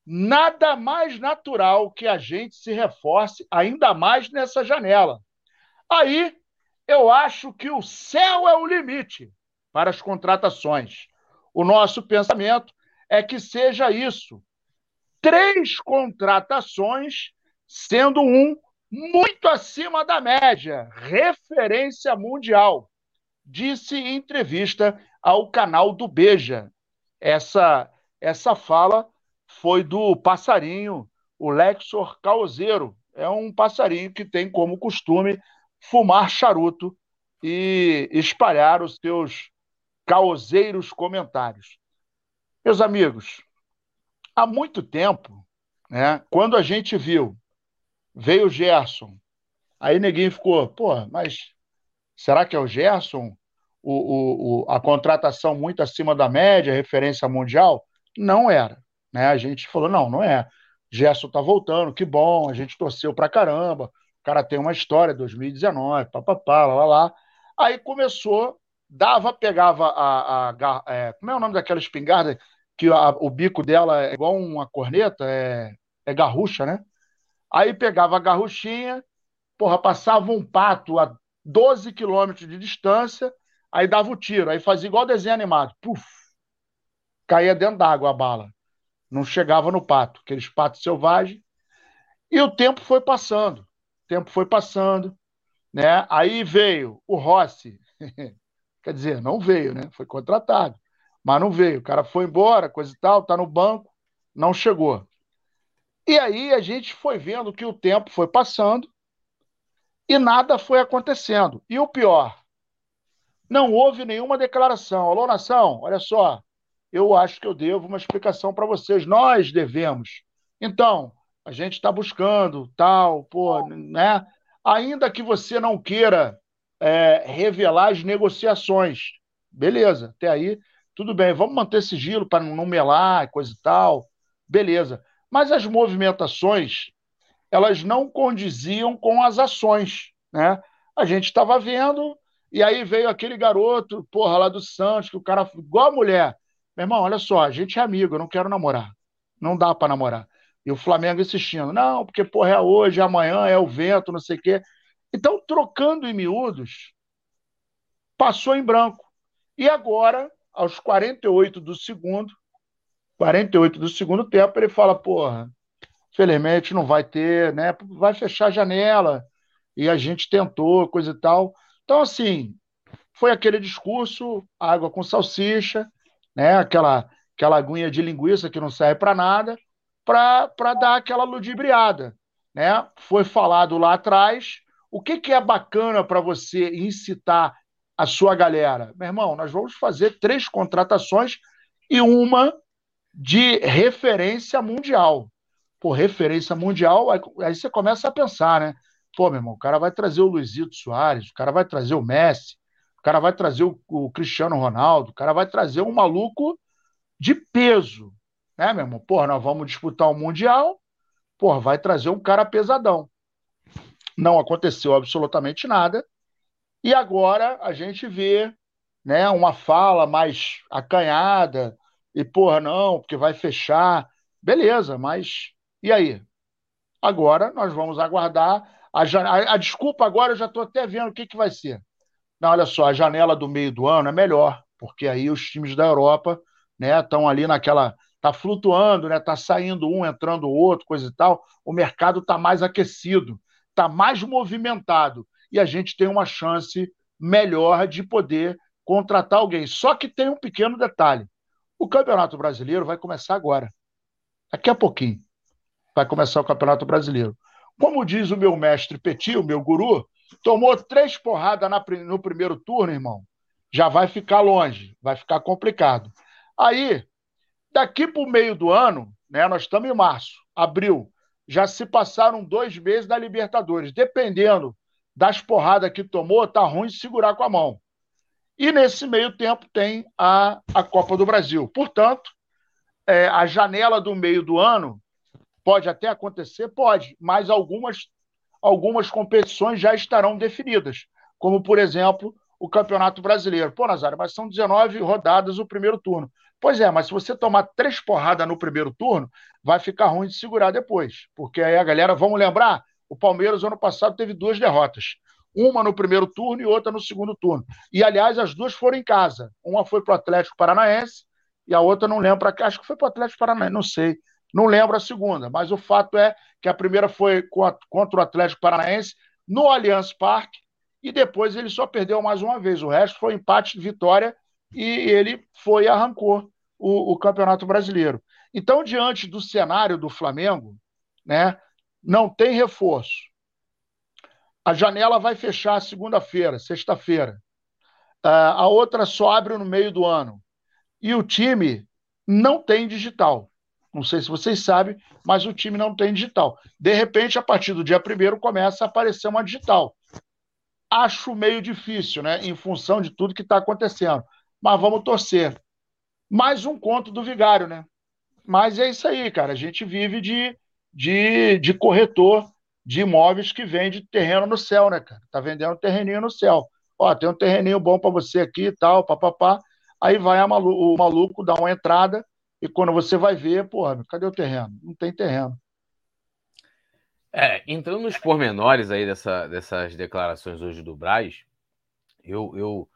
nada mais natural que a gente se reforce ainda mais nessa janela. Aí, eu acho que o céu é o limite para as contratações. O nosso pensamento é que seja isso. Três contratações, sendo um muito acima da média, referência mundial, disse em entrevista ao canal do Beja. Essa, essa fala foi do passarinho, o Lexor Causeiro. É um passarinho que tem como costume fumar charuto e espalhar os seus causeiros comentários. Meus amigos, há muito tempo, né, quando a gente viu Veio o Gerson. Aí neguinho ficou, pô, mas será que é o Gerson? O, o, o, a contratação muito acima da média, referência mundial? Não era. Né? A gente falou, não, não é. Gerson tá voltando, que bom, a gente torceu pra caramba. O cara tem uma história, 2019, papapá, lá, lá, lá. Aí começou, dava, pegava a. a, a é, como é o nome daquela espingarda que a, o bico dela é igual uma corneta? É, é garrucha, né? Aí pegava a garruchinha, porra, passava um pato a 12 quilômetros de distância, aí dava o tiro, aí fazia igual desenho animado. Puf! Caía dentro d'água a bala. Não chegava no pato, aqueles patos selvagens. E o tempo foi passando. O tempo foi passando. Né? Aí veio o Rossi. Quer dizer, não veio, né? Foi contratado. Mas não veio. O cara foi embora, coisa e tal, tá no banco, não chegou. E aí a gente foi vendo que o tempo foi passando e nada foi acontecendo. E o pior, não houve nenhuma declaração. Alô, nação, olha só, eu acho que eu devo uma explicação para vocês. Nós devemos. Então, a gente está buscando, tal, pô, né? Ainda que você não queira é, revelar as negociações, beleza, até aí, tudo bem, vamos manter sigilo para não melar, coisa e tal, beleza. Mas as movimentações, elas não condiziam com as ações, né? A gente estava vendo, e aí veio aquele garoto, porra, lá do Santos, que o cara, igual a mulher. Meu irmão, olha só, a gente é amigo, eu não quero namorar. Não dá para namorar. E o Flamengo insistindo, não, porque, porra, é hoje, é amanhã, é o vento, não sei o quê. Então, trocando em miúdos, passou em branco. E agora, aos 48 do segundo, 48 do segundo tempo, ele fala, porra, felizmente não vai ter, né? Vai fechar a janela. E a gente tentou, coisa e tal. Então, assim, foi aquele discurso, água com salsicha, né? Aquela, aquela aguinha de linguiça que não serve para nada, para dar aquela ludibriada, né? Foi falado lá atrás. O que, que é bacana para você incitar a sua galera? Meu irmão, nós vamos fazer três contratações e uma de referência mundial. Pô, referência mundial, aí, aí, você começa a pensar, né? Pô, meu irmão, o cara vai trazer o Luizito Soares, o cara vai trazer o Messi, cara vai trazer o, o Cristiano Ronaldo, o cara vai trazer um maluco de peso, né, meu irmão? Pô, nós vamos disputar o Mundial, pô, vai trazer um cara pesadão. Não aconteceu absolutamente nada. E agora a gente vê né, uma fala mais acanhada, e, porra, não, porque vai fechar. Beleza, mas e aí? Agora nós vamos aguardar. A, a, a desculpa agora eu já estou até vendo o que, que vai ser. Não, olha só, a janela do meio do ano é melhor, porque aí os times da Europa estão né, ali naquela. Está flutuando, né? Está saindo um, entrando o outro, coisa e tal. O mercado está mais aquecido, está mais movimentado. E a gente tem uma chance melhor de poder contratar alguém. Só que tem um pequeno detalhe. O Campeonato Brasileiro vai começar agora. Daqui a pouquinho vai começar o Campeonato Brasileiro. Como diz o meu mestre Petit, o meu guru, tomou três porradas no primeiro turno, irmão. Já vai ficar longe, vai ficar complicado. Aí, daqui para o meio do ano, né, nós estamos em março, abril, já se passaram dois meses da Libertadores. Dependendo das porradas que tomou, tá ruim de segurar com a mão. E nesse meio tempo tem a, a Copa do Brasil. Portanto, é, a janela do meio do ano pode até acontecer, pode, mas algumas, algumas competições já estarão definidas, como por exemplo o Campeonato Brasileiro. Pô, Nazário, mas são 19 rodadas o primeiro turno. Pois é, mas se você tomar três porradas no primeiro turno, vai ficar ruim de segurar depois. Porque aí a galera, vamos lembrar, o Palmeiras ano passado teve duas derrotas. Uma no primeiro turno e outra no segundo turno. E, aliás, as duas foram em casa. Uma foi para o Atlético Paranaense e a outra não lembro. Acho que foi para o Atlético Paranaense, não sei. Não lembro a segunda, mas o fato é que a primeira foi contra o Atlético Paranaense no Allianz Parque e depois ele só perdeu mais uma vez. O resto foi empate, vitória e ele foi e arrancou o, o Campeonato Brasileiro. Então, diante do cenário do Flamengo, né, não tem reforço. A janela vai fechar segunda-feira, sexta-feira. Uh, a outra só abre no meio do ano. E o time não tem digital. Não sei se vocês sabem, mas o time não tem digital. De repente, a partir do dia primeiro, começa a aparecer uma digital. Acho meio difícil, né? Em função de tudo que está acontecendo. Mas vamos torcer. Mais um conto do Vigário, né? Mas é isso aí, cara. A gente vive de, de, de corretor de imóveis que vende terreno no céu, né, cara? Tá vendendo terreninho no céu. Ó, tem um terreninho bom para você aqui e tal, papapá. Aí vai malu o maluco dar uma entrada e quando você vai ver, porra, cadê o terreno? Não tem terreno. É, entrando nos pormenores aí dessa, dessas declarações hoje do Braz, eu, eu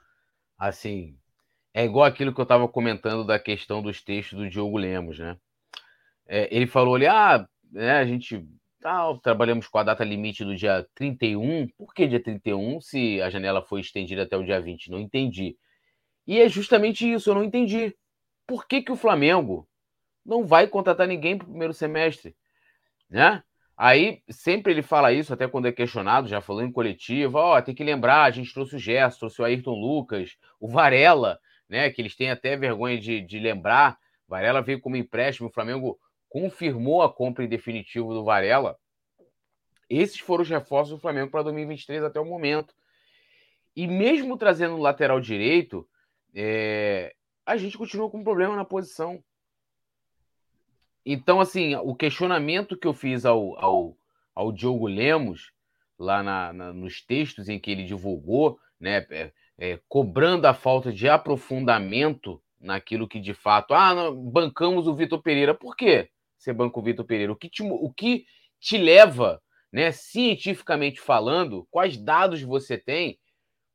assim, é igual aquilo que eu estava comentando da questão dos textos do Diogo Lemos, né? É, ele falou ali, ah, né, a gente tá, trabalhamos com a data limite do dia 31. Por que dia 31 se a janela foi estendida até o dia 20? Não entendi. E é justamente isso, eu não entendi. Por que, que o Flamengo não vai contratar ninguém para o primeiro semestre? Né? Aí sempre ele fala isso, até quando é questionado, já falou em coletiva, ó, oh, tem que lembrar, a gente trouxe o Gerson, trouxe o Ayrton Lucas, o Varela, né? Que eles têm até vergonha de, de lembrar. Varela veio como empréstimo, o Flamengo confirmou a compra em definitivo do Varela. Esses foram os reforços do Flamengo para 2023 até o momento. E mesmo trazendo o lateral direito, é... a gente continua com um problema na posição. Então, assim, o questionamento que eu fiz ao, ao, ao Diogo Lemos, lá na, na, nos textos em que ele divulgou, né, é, é, cobrando a falta de aprofundamento naquilo que de fato. Ah, não, bancamos o Vitor Pereira. Por quê você banca o Vitor Pereira? O que te, o que te leva, né, cientificamente falando, quais dados você tem,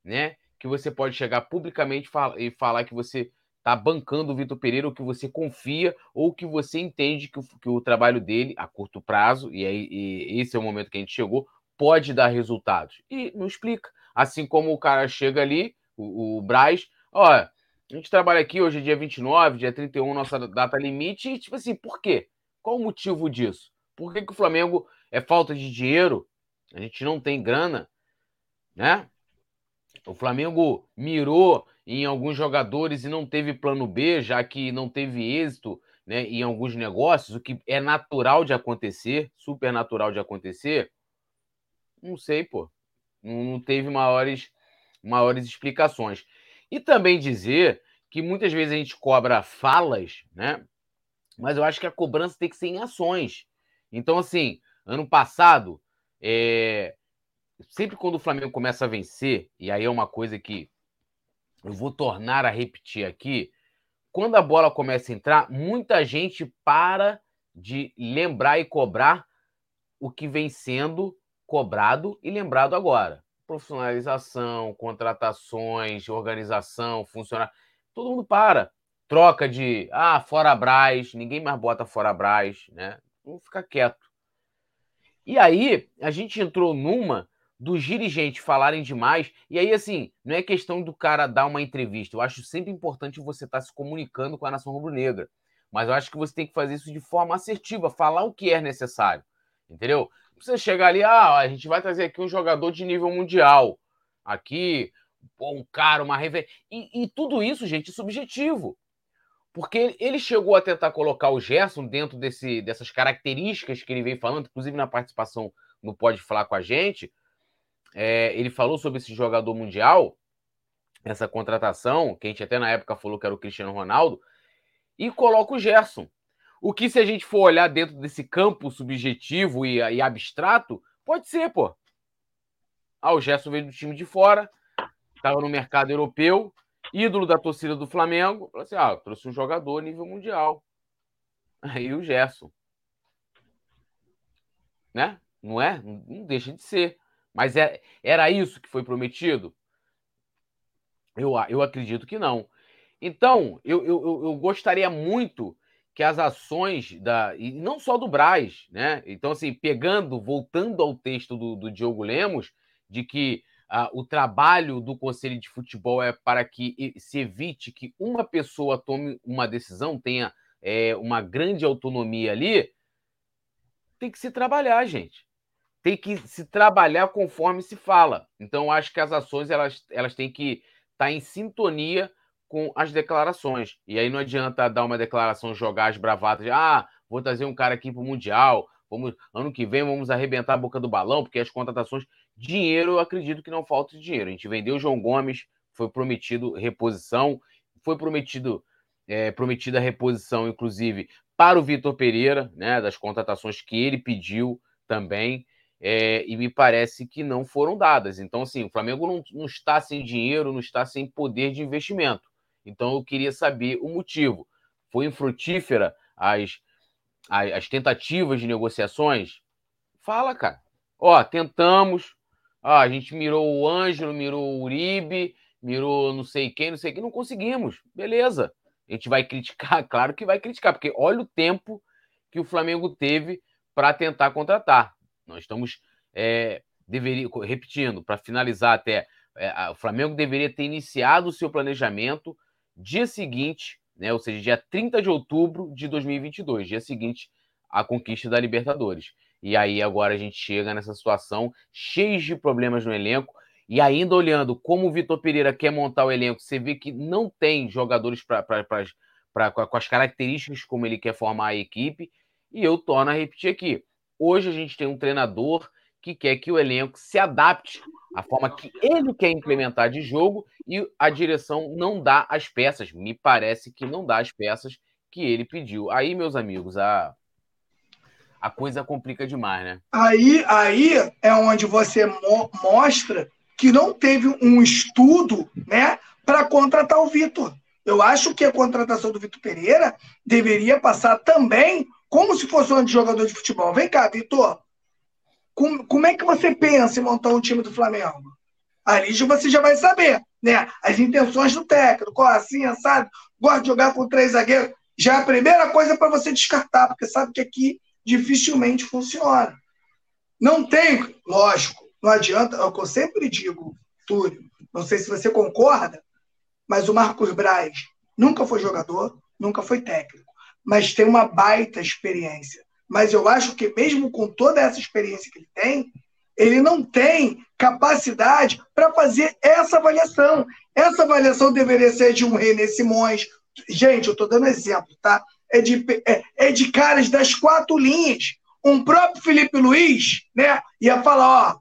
né, que você pode chegar publicamente e falar que você está bancando o Vitor Pereira, ou que você confia, ou que você entende que o, que o trabalho dele, a curto prazo, e, aí, e esse é o momento que a gente chegou, pode dar resultados. E não explica. Assim como o cara chega ali, o, o Braz, ó, a gente trabalha aqui hoje, é dia 29, dia 31, nossa data limite, e tipo assim, por quê? Qual o motivo disso? Por que, que o Flamengo é falta de dinheiro? A gente não tem grana, né? O Flamengo mirou em alguns jogadores e não teve plano B, já que não teve êxito né, em alguns negócios, o que é natural de acontecer, super natural de acontecer. Não sei, pô. Não, teve maiores, maiores explicações. E também dizer que muitas vezes a gente cobra falas, né? Mas eu acho que a cobrança tem que ser em ações. Então, assim, ano passado, é... sempre quando o Flamengo começa a vencer, e aí é uma coisa que eu vou tornar a repetir aqui, quando a bola começa a entrar, muita gente para de lembrar e cobrar o que vem sendo cobrado e lembrado agora. Profissionalização, contratações, organização, funcionário. Todo mundo para. Troca de ah, fora Braz, ninguém mais bota fora Braz, né? Vamos ficar quieto. E aí, a gente entrou numa dos dirigentes falarem demais. E aí, assim, não é questão do cara dar uma entrevista. Eu acho sempre importante você estar tá se comunicando com a nação rubro-negra. Mas eu acho que você tem que fazer isso de forma assertiva, falar o que é necessário. Entendeu? Você chegar ali, ah, a gente vai trazer aqui um jogador de nível mundial. Aqui, um cara, uma rever... E, e tudo isso, gente, é subjetivo. Porque ele chegou a tentar colocar o Gerson dentro desse, dessas características que ele vem falando, inclusive na participação no Pode Falar com a gente. É, ele falou sobre esse jogador mundial, essa contratação, que a gente até na época falou que era o Cristiano Ronaldo, e coloca o Gerson. O que, se a gente for olhar dentro desse campo subjetivo e, e abstrato, pode ser, pô. Ah, o Gerson veio do time de fora, estava no mercado europeu, ídolo da torcida do Flamengo. Falou assim: ah, trouxe um jogador nível mundial. Aí o Gerson. Né? Não é? Não deixa de ser. Mas é, era isso que foi prometido? Eu, eu acredito que não. Então, eu, eu, eu gostaria muito que as ações da. E não só do Braz, né? Então, assim, pegando, voltando ao texto do, do Diogo Lemos, de que ah, o trabalho do Conselho de Futebol é para que se evite que uma pessoa tome uma decisão, tenha é, uma grande autonomia ali, tem que se trabalhar, gente. Tem que se trabalhar conforme se fala. Então, acho que as ações elas, elas têm que estar em sintonia com as declarações. E aí não adianta dar uma declaração, jogar as bravatas ah, vou trazer um cara aqui para o Mundial, vamos, ano que vem vamos arrebentar a boca do balão, porque as contratações. Dinheiro, eu acredito que não falta dinheiro. A gente vendeu o João Gomes, foi prometido reposição, foi prometido é, prometida reposição, inclusive, para o Vitor Pereira, né, das contratações que ele pediu também. É, e me parece que não foram dadas. Então, assim, o Flamengo não, não está sem dinheiro, não está sem poder de investimento. Então eu queria saber o motivo. Foi infrutífera as, as, as tentativas de negociações? Fala, cara. Ó, tentamos. Ó, a gente mirou o Ângelo, mirou o Uribe, mirou não sei quem, não sei quem, não conseguimos. Beleza. A gente vai criticar, claro que vai criticar, porque olha o tempo que o Flamengo teve para tentar contratar. Nós estamos é, deveria, repetindo, para finalizar até, é, o Flamengo deveria ter iniciado o seu planejamento dia seguinte, né, ou seja, dia 30 de outubro de 2022, dia seguinte à conquista da Libertadores. E aí agora a gente chega nessa situação cheia de problemas no elenco. E ainda olhando como o Vitor Pereira quer montar o elenco, você vê que não tem jogadores pra, com as características como ele quer formar a equipe. E eu torno a repetir aqui. Hoje a gente tem um treinador que quer que o elenco se adapte à forma que ele quer implementar de jogo e a direção não dá as peças. Me parece que não dá as peças que ele pediu. Aí, meus amigos, a, a coisa complica demais, né? Aí, aí é onde você mo mostra que não teve um estudo né, para contratar o Vitor. Eu acho que a contratação do Vitor Pereira deveria passar também como se fosse um jogador de futebol. Vem cá, Vitor, como, como é que você pensa em montar um time do Flamengo? Ali você já vai saber, né? As intenções do técnico, assim, sabe? Gosta de jogar com três zagueiros. Já é a primeira coisa para você descartar, porque sabe que aqui dificilmente funciona. Não tem, lógico, não adianta, é o que eu sempre digo, Túlio, não sei se você concorda, mas o Marcos Braz nunca foi jogador, nunca foi técnico, mas tem uma baita experiência mas eu acho que mesmo com toda essa experiência que ele tem, ele não tem capacidade para fazer essa avaliação. Essa avaliação deveria ser de um René Simões. Gente, eu estou dando exemplo, tá? É de, é, é de caras das quatro linhas. Um próprio Felipe Luiz, né? Ia falar, ó,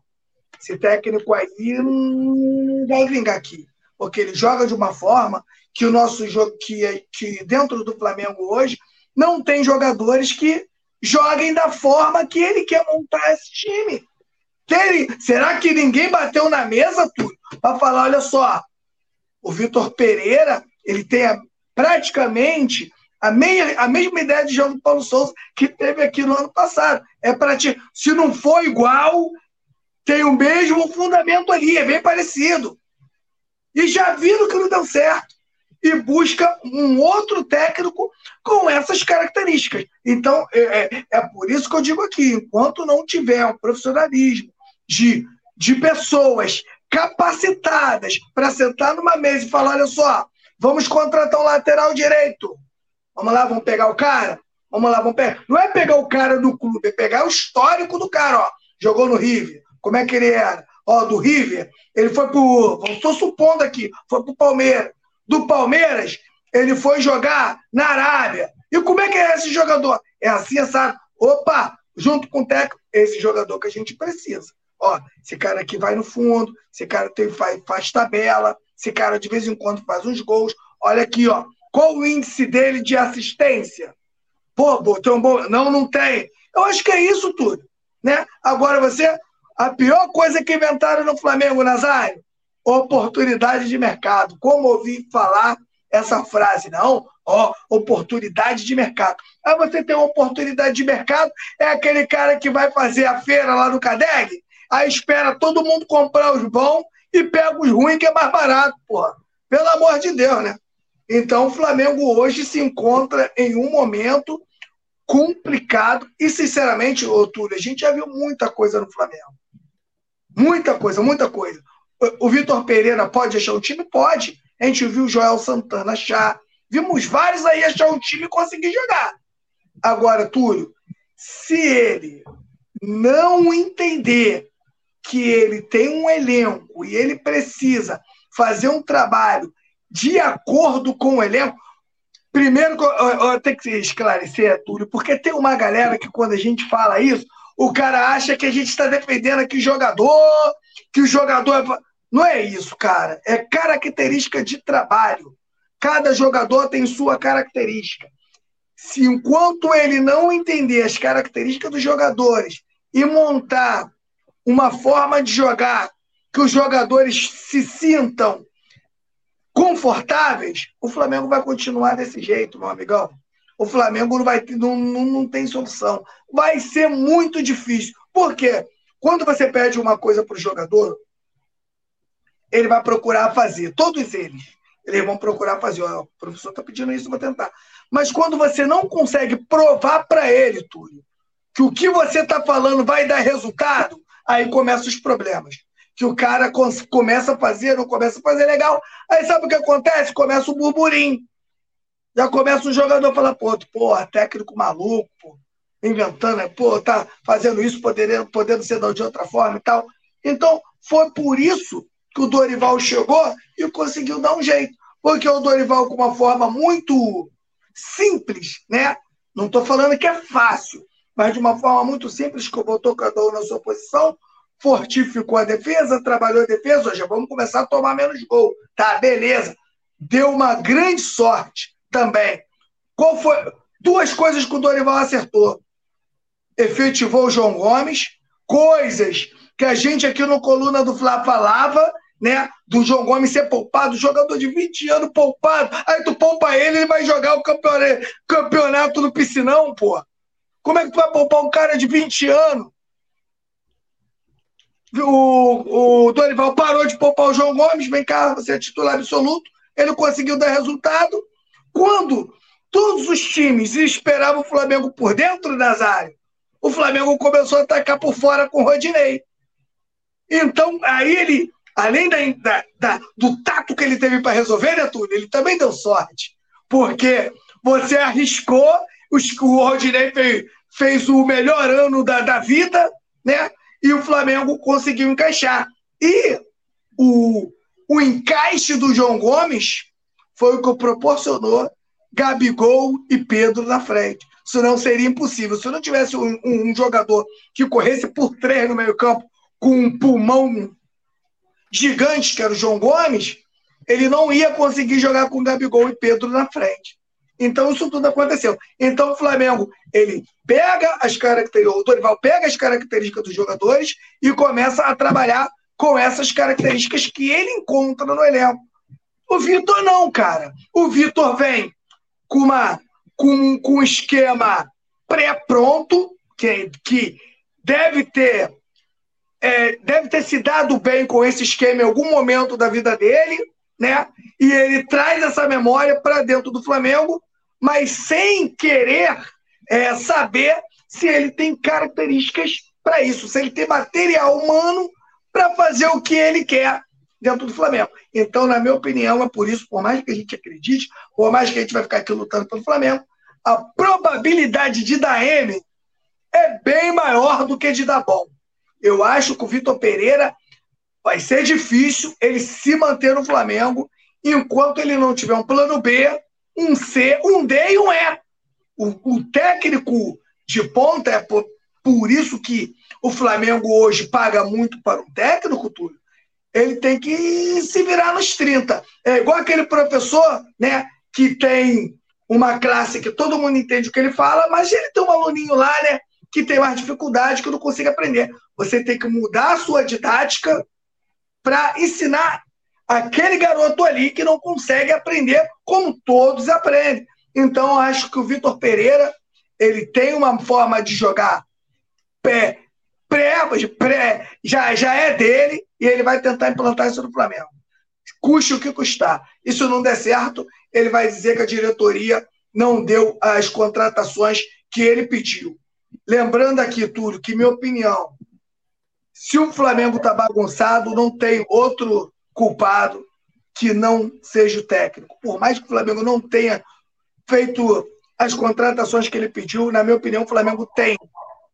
esse técnico aí não vai vingar aqui. Porque ele joga de uma forma que o nosso jogo, que, que dentro do Flamengo hoje, não tem jogadores que joguem da forma que ele quer montar esse time. Será que ninguém bateu na mesa, tudo, para falar, olha só, o Vitor Pereira, ele tem a, praticamente a, meia, a mesma ideia de jogo do Paulo Souza que teve aqui no ano passado. É para ti, se não for igual, tem o mesmo fundamento ali, é bem parecido. E já viram que não deu certo e busca um outro técnico com essas características. Então, é, é, é por isso que eu digo aqui: enquanto não tiver um profissionalismo de, de pessoas capacitadas para sentar numa mesa e falar: olha só, vamos contratar um lateral direito. Vamos lá, vamos pegar o cara? Vamos lá, vamos pegar. Não é pegar o cara do clube, é pegar o histórico do cara, ó. Jogou no River. Como é que ele era? Ó, do River, ele foi pro. Estou supondo aqui, foi pro Palmeiras do Palmeiras, ele foi jogar na Arábia. E como é que é esse jogador? É assim, sabe? Opa, junto com o técnico, esse jogador que a gente precisa. Ó, esse cara aqui vai no fundo, esse cara tem, faz, faz tabela, Esse cara de vez em quando faz uns gols. Olha aqui, ó. Qual o índice dele de assistência? Pô, botou um bom. Não, não tem. Eu acho que é isso tudo. Né? Agora você. A pior coisa que inventaram no Flamengo, Nazário, oportunidade de mercado. Como ouvi falar essa frase? Não, ó, oportunidade de mercado. Aí você tem uma oportunidade de mercado, é aquele cara que vai fazer a feira lá no Cadeg, aí espera todo mundo comprar os bons e pega os ruins que é mais barato, porra. Pelo amor de Deus, né? Então o Flamengo hoje se encontra em um momento complicado e, sinceramente, ô, Túlio, a gente já viu muita coisa no Flamengo. Muita coisa, muita coisa. O, o Vitor Pereira pode achar o time? Pode. A gente viu o Joel Santana achar. Vimos vários aí achar um time e conseguir jogar. Agora, Túlio, se ele não entender que ele tem um elenco e ele precisa fazer um trabalho de acordo com o elenco. Primeiro, eu tenho que esclarecer, Túlio, porque tem uma galera que, quando a gente fala isso, o cara acha que a gente está defendendo aqui o jogador, que o jogador é. Não é isso, cara. É característica de trabalho. Cada jogador tem sua característica. Se enquanto ele não entender as características dos jogadores e montar uma forma de jogar que os jogadores se sintam confortáveis, o Flamengo vai continuar desse jeito, meu amigão. O Flamengo não, vai, não, não, não tem solução. Vai ser muito difícil. Por quê? Quando você pede uma coisa para o jogador, ele vai procurar fazer. Todos eles. Eles vão procurar fazer. o professor está pedindo isso, vou tentar. Mas quando você não consegue provar para ele, Túlio, que o que você está falando vai dar resultado, aí começam os problemas. Que o cara começa a fazer, não começa a fazer legal. Aí sabe o que acontece? Começa o burburinho. Já começa o jogador a falar, pô, técnico maluco, pô, inventando, né? pô, tá fazendo isso, podendo, podendo ser de outra forma e tal. Então, foi por isso que o Dorival chegou e conseguiu dar um jeito. Porque o Dorival, com uma forma muito simples, né? Não estou falando que é fácil, mas de uma forma muito simples, que botou cada um na sua posição, fortificou a defesa, trabalhou a defesa, hoje vamos começar a tomar menos gol. Tá, beleza. Deu uma grande sorte também. Qual foi? Duas coisas que o Dorival acertou. Efetivou o João Gomes, coisas que a gente aqui no Coluna do Fla falava, né? Do João Gomes ser poupado, jogador de 20 anos poupado. Aí tu poupa ele, ele vai jogar o campeonato, no piscinão, pô. Como é que tu vai poupar um cara de 20 anos? O, o Dorival parou de poupar o João Gomes, vem cá, você é titular absoluto. Ele conseguiu dar resultado. Quando todos os times esperavam o Flamengo por dentro áreas, o Flamengo começou a atacar por fora com o Rodinei. Então, aí ele, além da, da, da do tato que ele teve para resolver, né, Túlio, ele também deu sorte. Porque você arriscou, os, o Rodinei fez, fez o melhor ano da, da vida, né? E o Flamengo conseguiu encaixar. E o, o encaixe do João Gomes foi o que proporcionou Gabigol e Pedro na frente. Senão seria impossível. Se não tivesse um, um, um jogador que corresse por três no meio-campo com um pulmão gigante, que era o João Gomes, ele não ia conseguir jogar com Gabigol e Pedro na frente. Então isso tudo aconteceu. Então o Flamengo, ele pega as características, o Dorival pega as características dos jogadores e começa a trabalhar com essas características que ele encontra no elenco. O Vitor não, cara. O Vitor vem com, uma, com, com um esquema pré-pronto, que, que deve ter é, deve ter se dado bem com esse esquema em algum momento da vida dele, né? E ele traz essa memória para dentro do Flamengo, mas sem querer é, saber se ele tem características para isso, se ele tem material humano para fazer o que ele quer dentro do Flamengo. Então, na minha opinião, é por isso, por mais que a gente acredite, por mais que a gente vai ficar aqui lutando pelo Flamengo, a probabilidade de dar M é bem maior do que de dar bom. Eu acho que o Vitor Pereira vai ser difícil ele se manter no Flamengo enquanto ele não tiver um plano B, um C, um D e um E. O, o técnico de ponta é por, por isso que o Flamengo hoje paga muito para um técnico, Túlio, ele tem que se virar nos 30. É igual aquele professor, né, que tem uma classe que todo mundo entende o que ele fala, mas ele tem um aluninho lá, né, que tem mais dificuldade, que não consegue aprender. Você tem que mudar a sua didática para ensinar aquele garoto ali que não consegue aprender como todos aprendem. Então, acho que o Vitor Pereira ele tem uma forma de jogar pé, pré, pré, já, já é dele e ele vai tentar implantar isso no Flamengo. Custe o que custar. Isso não der certo, ele vai dizer que a diretoria não deu as contratações que ele pediu. Lembrando aqui, Túlio, que minha opinião, se o Flamengo está bagunçado, não tem outro culpado que não seja o técnico. Por mais que o Flamengo não tenha feito as contratações que ele pediu, na minha opinião, o Flamengo tem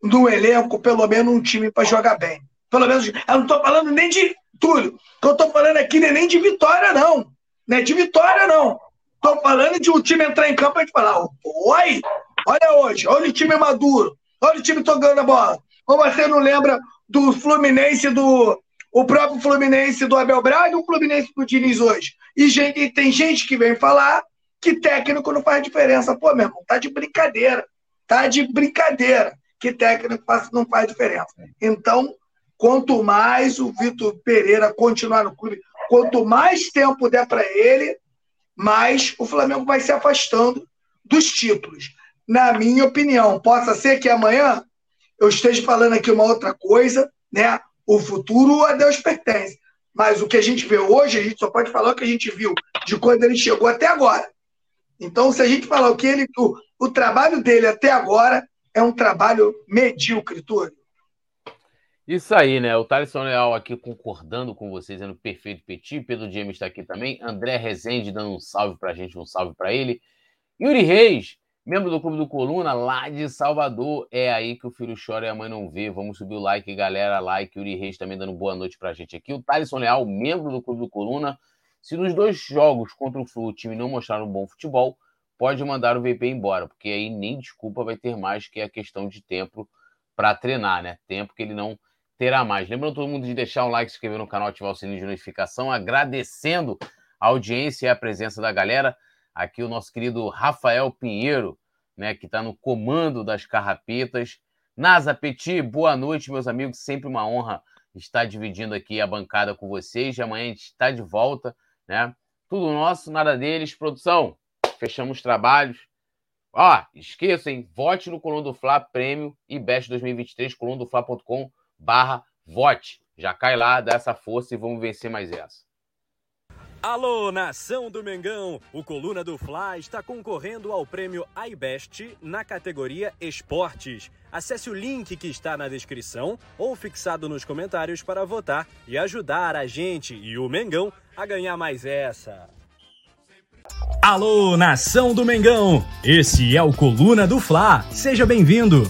no elenco pelo menos um time para jogar bem. Pelo menos, eu não estou falando nem de Túlio. Que eu estou falando aqui não é nem de vitória, não. Não é de vitória, não. Estou falando de um time entrar em campo e falar: oi, olha hoje, olha o time maduro, olha o time tocando a bola. Ou você não lembra do Fluminense, do o próprio Fluminense do Abel Braga e o Fluminense do Diniz hoje? E gente, tem gente que vem falar que técnico não faz diferença. Pô, meu irmão, tá de brincadeira. Tá de brincadeira que técnico não faz diferença. Então, quanto mais o Vitor Pereira continuar no clube, quanto mais tempo der para ele, mais o Flamengo vai se afastando dos títulos. Na minha opinião, possa ser que amanhã eu esteja falando aqui uma outra coisa, né? O futuro a Deus pertence. Mas o que a gente vê hoje, a gente só pode falar o que a gente viu de quando ele chegou até agora. Então, se a gente falar o que ele, o, o trabalho dele até agora é um trabalho medíocre, Túlio. Isso aí, né? O Thaleson Leal aqui concordando com vocês, no perfeito Petit. Pedro James está aqui também. André Rezende dando um salve para a gente, um salve para ele. Yuri Reis, membro do Clube do Coluna, lá de Salvador. É aí que o filho chora e a mãe não vê. Vamos subir o like, galera. Like. Yuri Reis também dando boa noite para a gente aqui. O Thaleson Leal, membro do Clube do Coluna, se nos dois jogos contra o Flu o time não mostrar um bom futebol, pode mandar o VP embora, porque aí nem desculpa vai ter mais, que é a questão de tempo para treinar, né? Tempo que ele não terá mais. Lembrando todo mundo de deixar um like, se inscrever no canal, ativar o sininho de notificação, agradecendo a audiência e a presença da galera. Aqui o nosso querido Rafael Pinheiro, né, que está no comando das carrapetas. Nasa Petit, boa noite, meus amigos. Sempre uma honra estar dividindo aqui a bancada com vocês. Amanhã a gente está de volta né? Tudo nosso, nada deles. Produção, fechamos os trabalhos. Ó, esqueçam, vote no Coluna do Fla Prêmio e Best 2023, colunadofla.com barra vote. Já cai lá, dá essa força e vamos vencer mais essa. Alô, nação do Mengão! O Coluna do Fla está concorrendo ao prêmio iBest na categoria Esportes. Acesse o link que está na descrição ou fixado nos comentários para votar e ajudar a gente e o Mengão a ganhar mais essa. Alô, nação do Mengão! Esse é o Coluna do Fla. Seja bem-vindo!